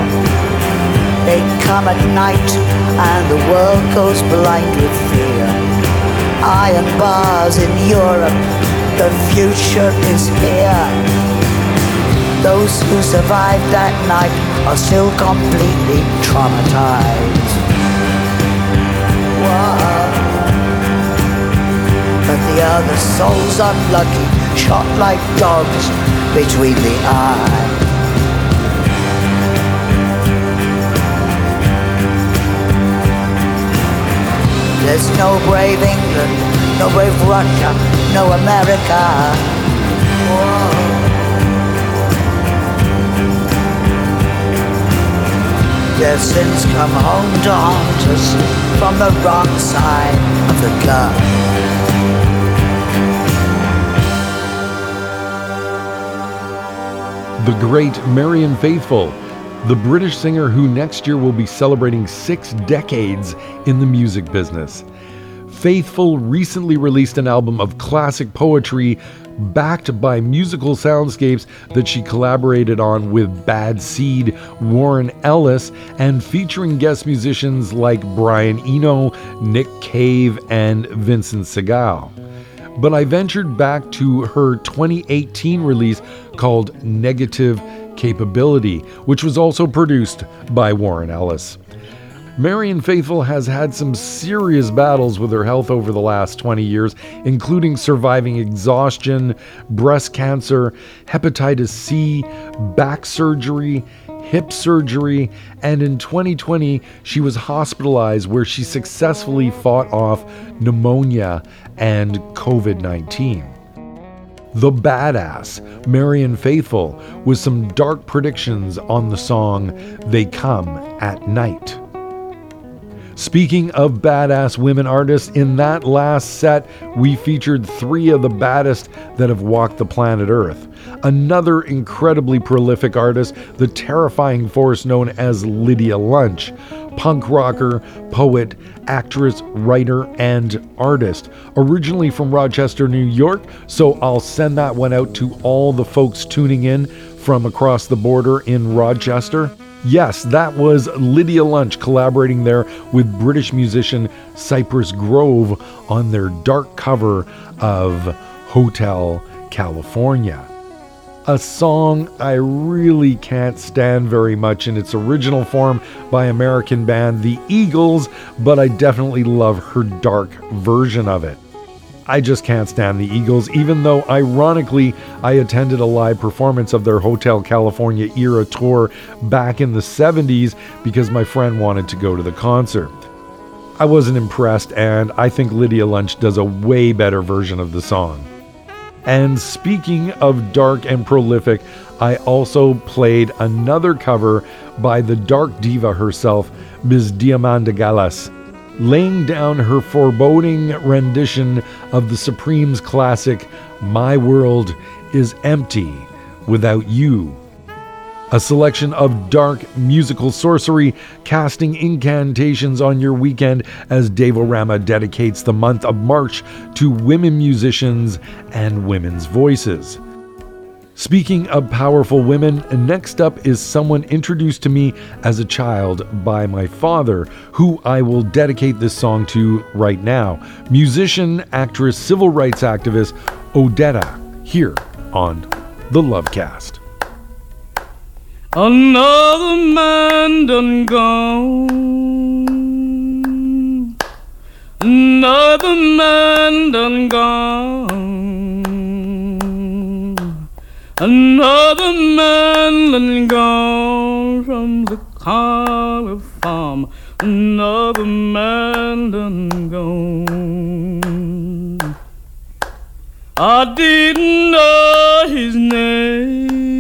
They come at night, and the world goes blind with fear. Iron bars in Europe, the future is here. Those who survived that night are still completely traumatized. But the other souls unlucky, shot like dogs between the eyes. There's no brave England, no brave Russia, no America. Whoa. Their sins come home to haunt us from the wrong side of the gun.
The great Marianne Faithfull, the British singer who next year will be celebrating six decades in the music business. Faithfull recently released an album of classic poetry backed by musical soundscapes that she collaborated on with Bad Seed, Warren Ellis, and featuring guest musicians like Brian Eno, Nick Cave, and Vincent Segal but I ventured back to her 2018 release called Negative Capability, which was also produced by Warren Ellis. Marianne Faithfull has had some serious battles with her health over the last 20 years, including surviving exhaustion, breast cancer, hepatitis C, back surgery, hip surgery, and in 2020, she was hospitalized where she successfully fought off pneumonia and COVID 19. The Badass, Marianne Faithfull, with some dark predictions on the song They Come at Night. Speaking of badass women artists, in that last set, we featured three of the baddest that have walked the planet Earth. Another incredibly prolific artist, the terrifying force known as Lydia Lunch, punk rocker, poet, actress, writer, and artist. Originally from Rochester, New York, so I'll send that one out to all the folks tuning in from across the border in Rochester. Yes, that was Lydia Lunch collaborating there with British musician Cypress Grove on their dark cover of Hotel California. A song I really can't stand very much in its original form by American band The Eagles, but I definitely love her dark version of it. I just can't stand the Eagles, even though, ironically, I attended a live performance of their Hotel California era tour back in the 70s because my friend wanted to go to the concert. I wasn't impressed, and I think Lydia Lunch does a way better version of the song. And speaking of dark and prolific, I also played another cover by the dark diva herself, Ms. Diamanda Galas laying down her foreboding rendition of the Supremes classic, My World is Empty Without You. A selection of dark musical sorcery, casting incantations on your weekend as Dave O'Rama dedicates the month of March to women musicians and women's voices. Speaking of powerful women, next up is someone introduced to me as a child by my father, who I will dedicate this song to right now. Musician, actress, civil rights activist Odetta, here on The Lovecast.
Another man done gone. Another man done gone. Another man done gone from the collar farm. Another man done gone. I didn't know his name.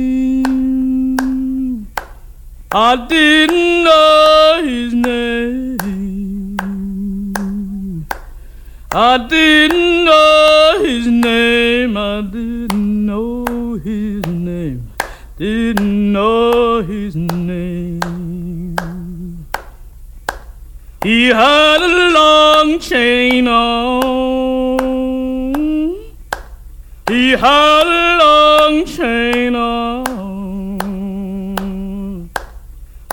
I didn't know his name. I didn't know his name. I didn't know his name. Didn't know his name. He had a long chain on. He had a long chain on.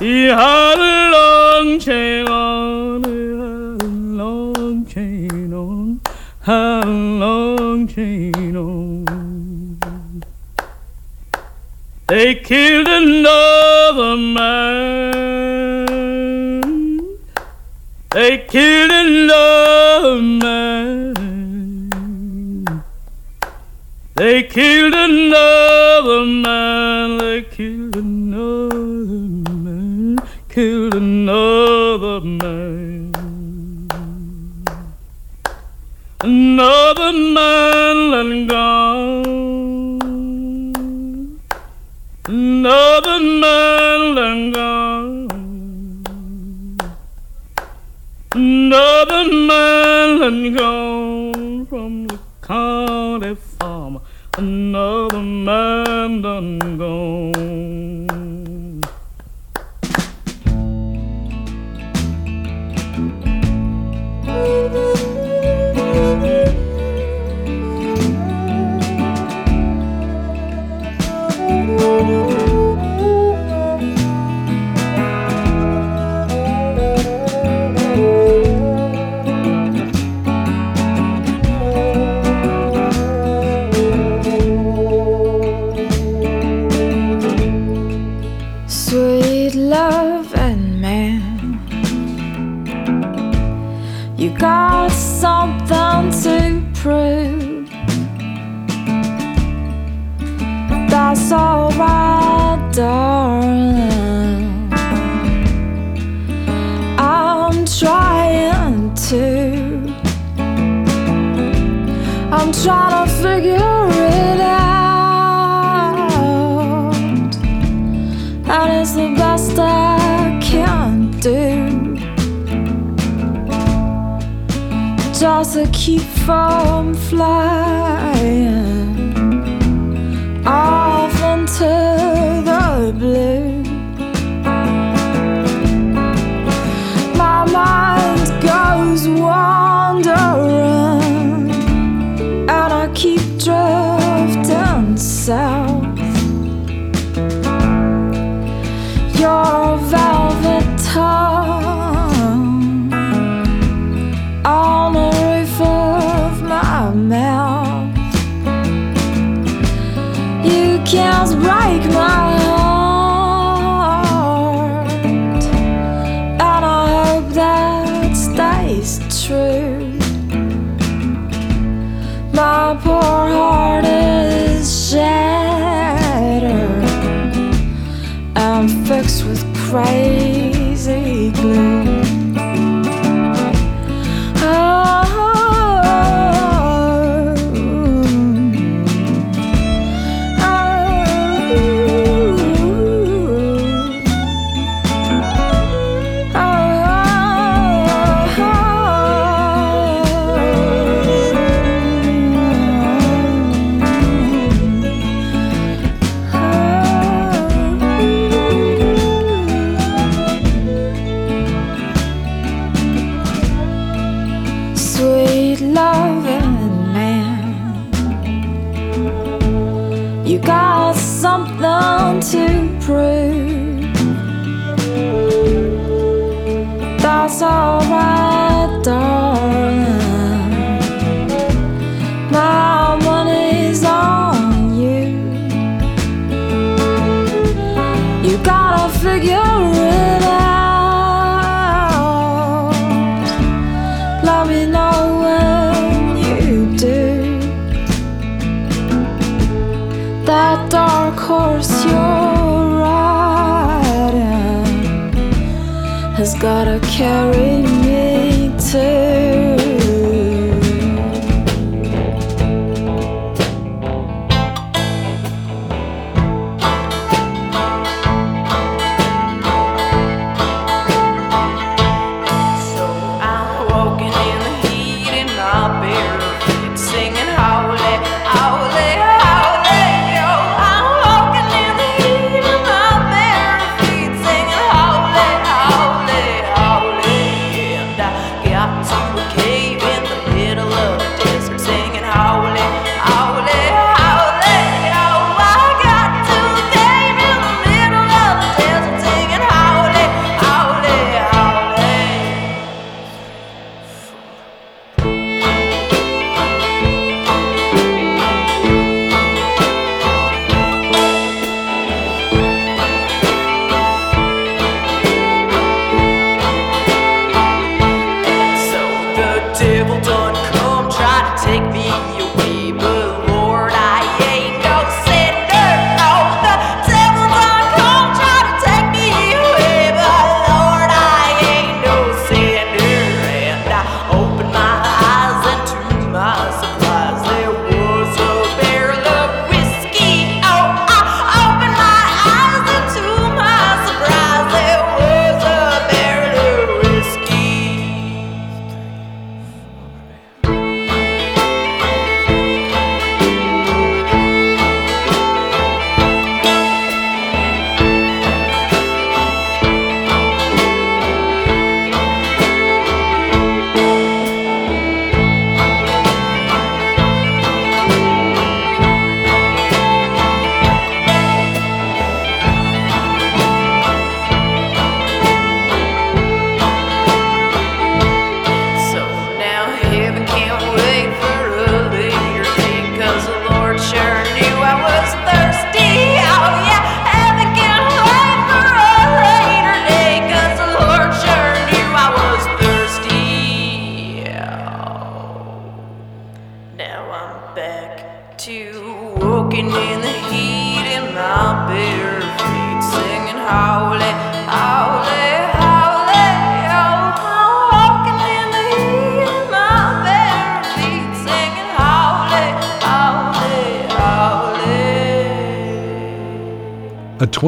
Long chain on. He had a long chain on. Had a long chain on. They killed another man. They killed another man. They killed another man. They killed another man. Killed another man. Another man and gone. Another man and gone. Another man and gone from the county farm. Another man done gone.
Darling. I'm trying to. I'm trying to figure it out. And it's the best I can do. Just to keep from flying
That's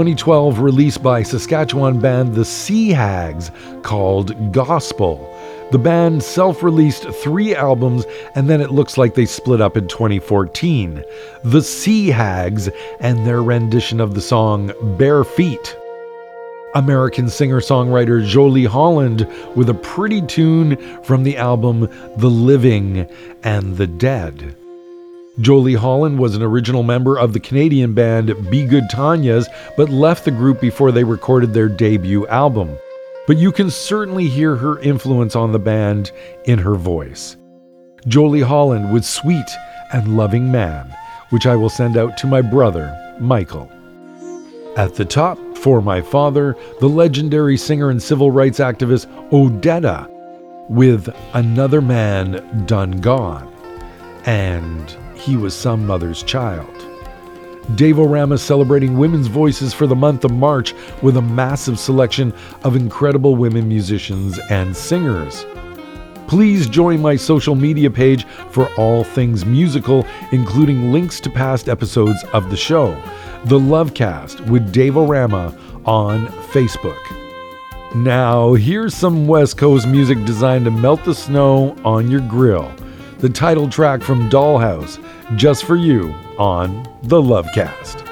2012 release by Saskatchewan band The Seahags called Gospel. The band self released three albums and then it looks like they split up in 2014. The Seahags and their rendition of the song Bare Feet. American singer songwriter Jolie Holland with a pretty tune from the album The Living and the Dead. Jolie Holland was an original member of the Canadian band Be Good Tanyas, but left the group before they recorded their debut album. But you can certainly hear her influence on the band in her voice. Jolie Holland with Sweet and Loving Man, which I will send out to my brother, Michael. At the top, for my father, the legendary singer and civil rights activist Odetta, with Another Man Done Gone, and He Was Some Mother's Child. Dave-O-Rama celebrating women's voices for the month of March with a massive selection of incredible women musicians and singers. Please join my social media page for all things musical, including links to past episodes of the show, The Lovecast with Dave-O-Rama on Facebook. Now, here's some West Coast music designed to melt the snow on your grill. The title track from Dollhouse, just for you on The Lovecast.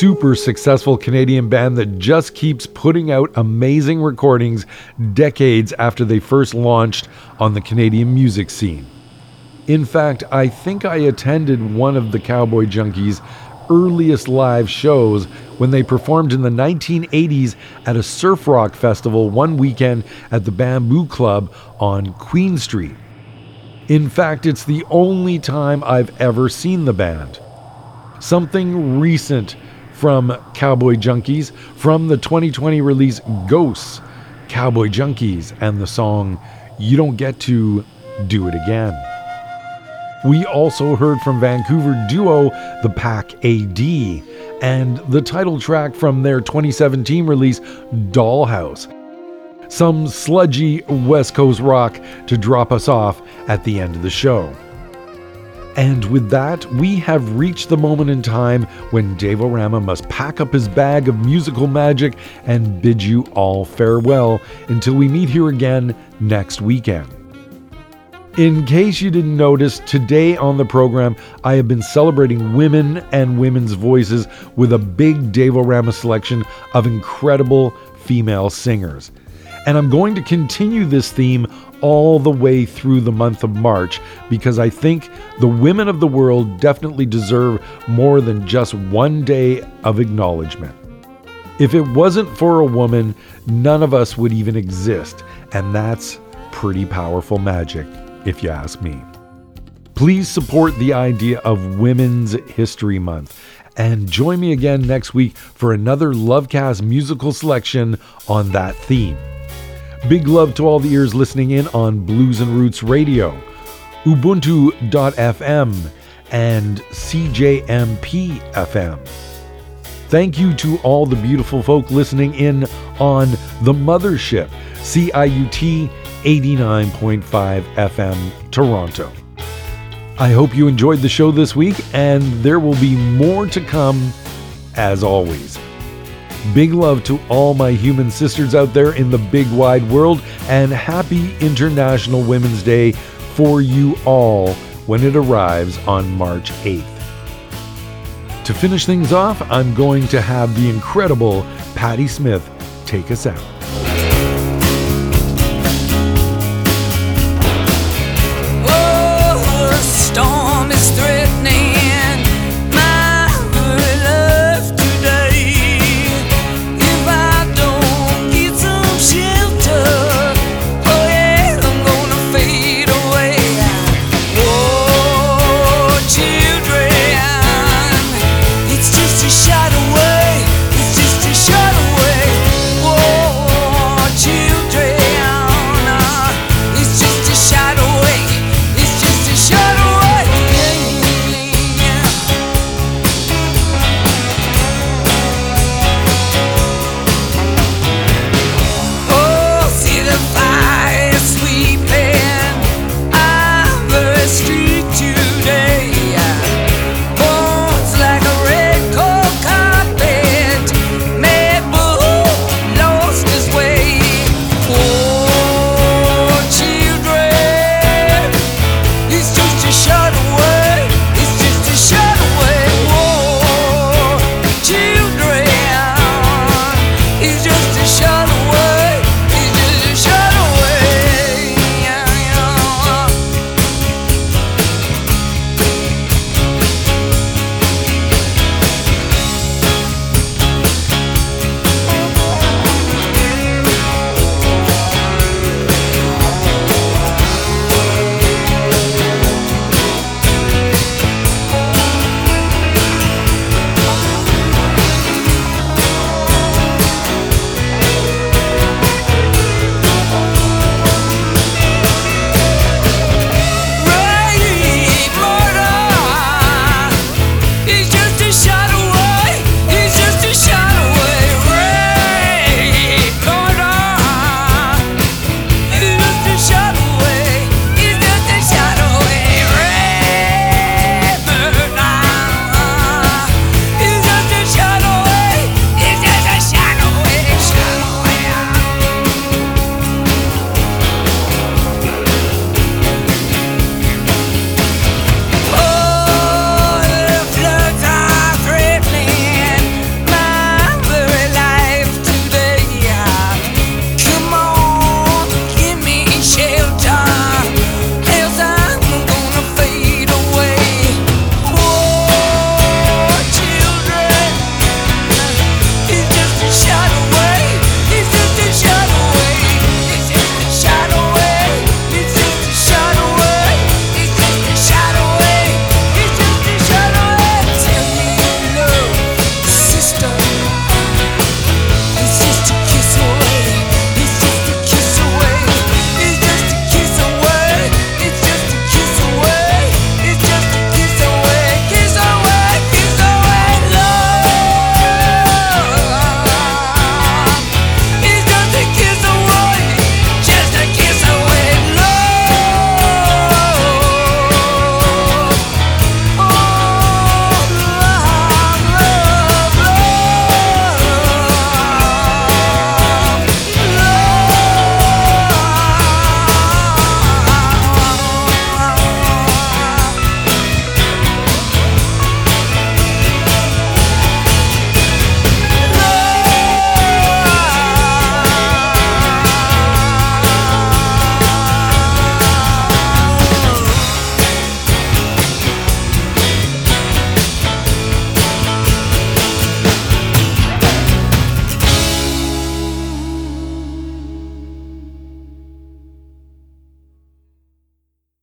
Super successful Canadian band that just keeps putting out amazing recordings decades after they first launched on the Canadian music scene. In fact, I think I attended one of the Cowboy Junkies' earliest live shows when they performed in the 1980s at a surf rock festival one weekend at the Bamboo Club on Queen Street. In fact, it's the only time I've ever seen the band. Something recent from Cowboy Junkies from the 2020 release Ghosts, Cowboy Junkies, and the song You Don't Get to Do It Again. We also heard from Vancouver duo The Pack AD and the title track from their 2017 release Dollhouse. Some sludgy West Coast rock to drop us off at the end of the show. And with that, we have reached the moment in time when Dave Rama must pack up his bag of musical magic and bid you all farewell until we meet here again next weekend. In case you didn't notice, today on the program, I have been celebrating women and women's voices with a big Dave Rama selection of incredible female singers. And I'm going to continue this theme all the way through the month of March because I think the women of the world definitely deserve more than just one day of acknowledgement. If it wasn't for a woman, none of us would even exist, and that's pretty powerful magic, if you ask me. Please support the idea of Women's History Month and join me again next week for another Lovecast musical selection on that theme. Big love to all the ears listening in on Blues and Roots Radio, Ubuntu.fm, and CJMP FM. Thank you to all the beautiful folk listening in on The Mothership, CIUT 89.5 FM, Toronto. I hope you enjoyed the show this week, and there will be more to come as always. Big love to all my human sisters out there in the big wide world, and happy International Women's Day for you all when it arrives on March 8th. To finish things off, I'm going to have the incredible Patti Smith take us out.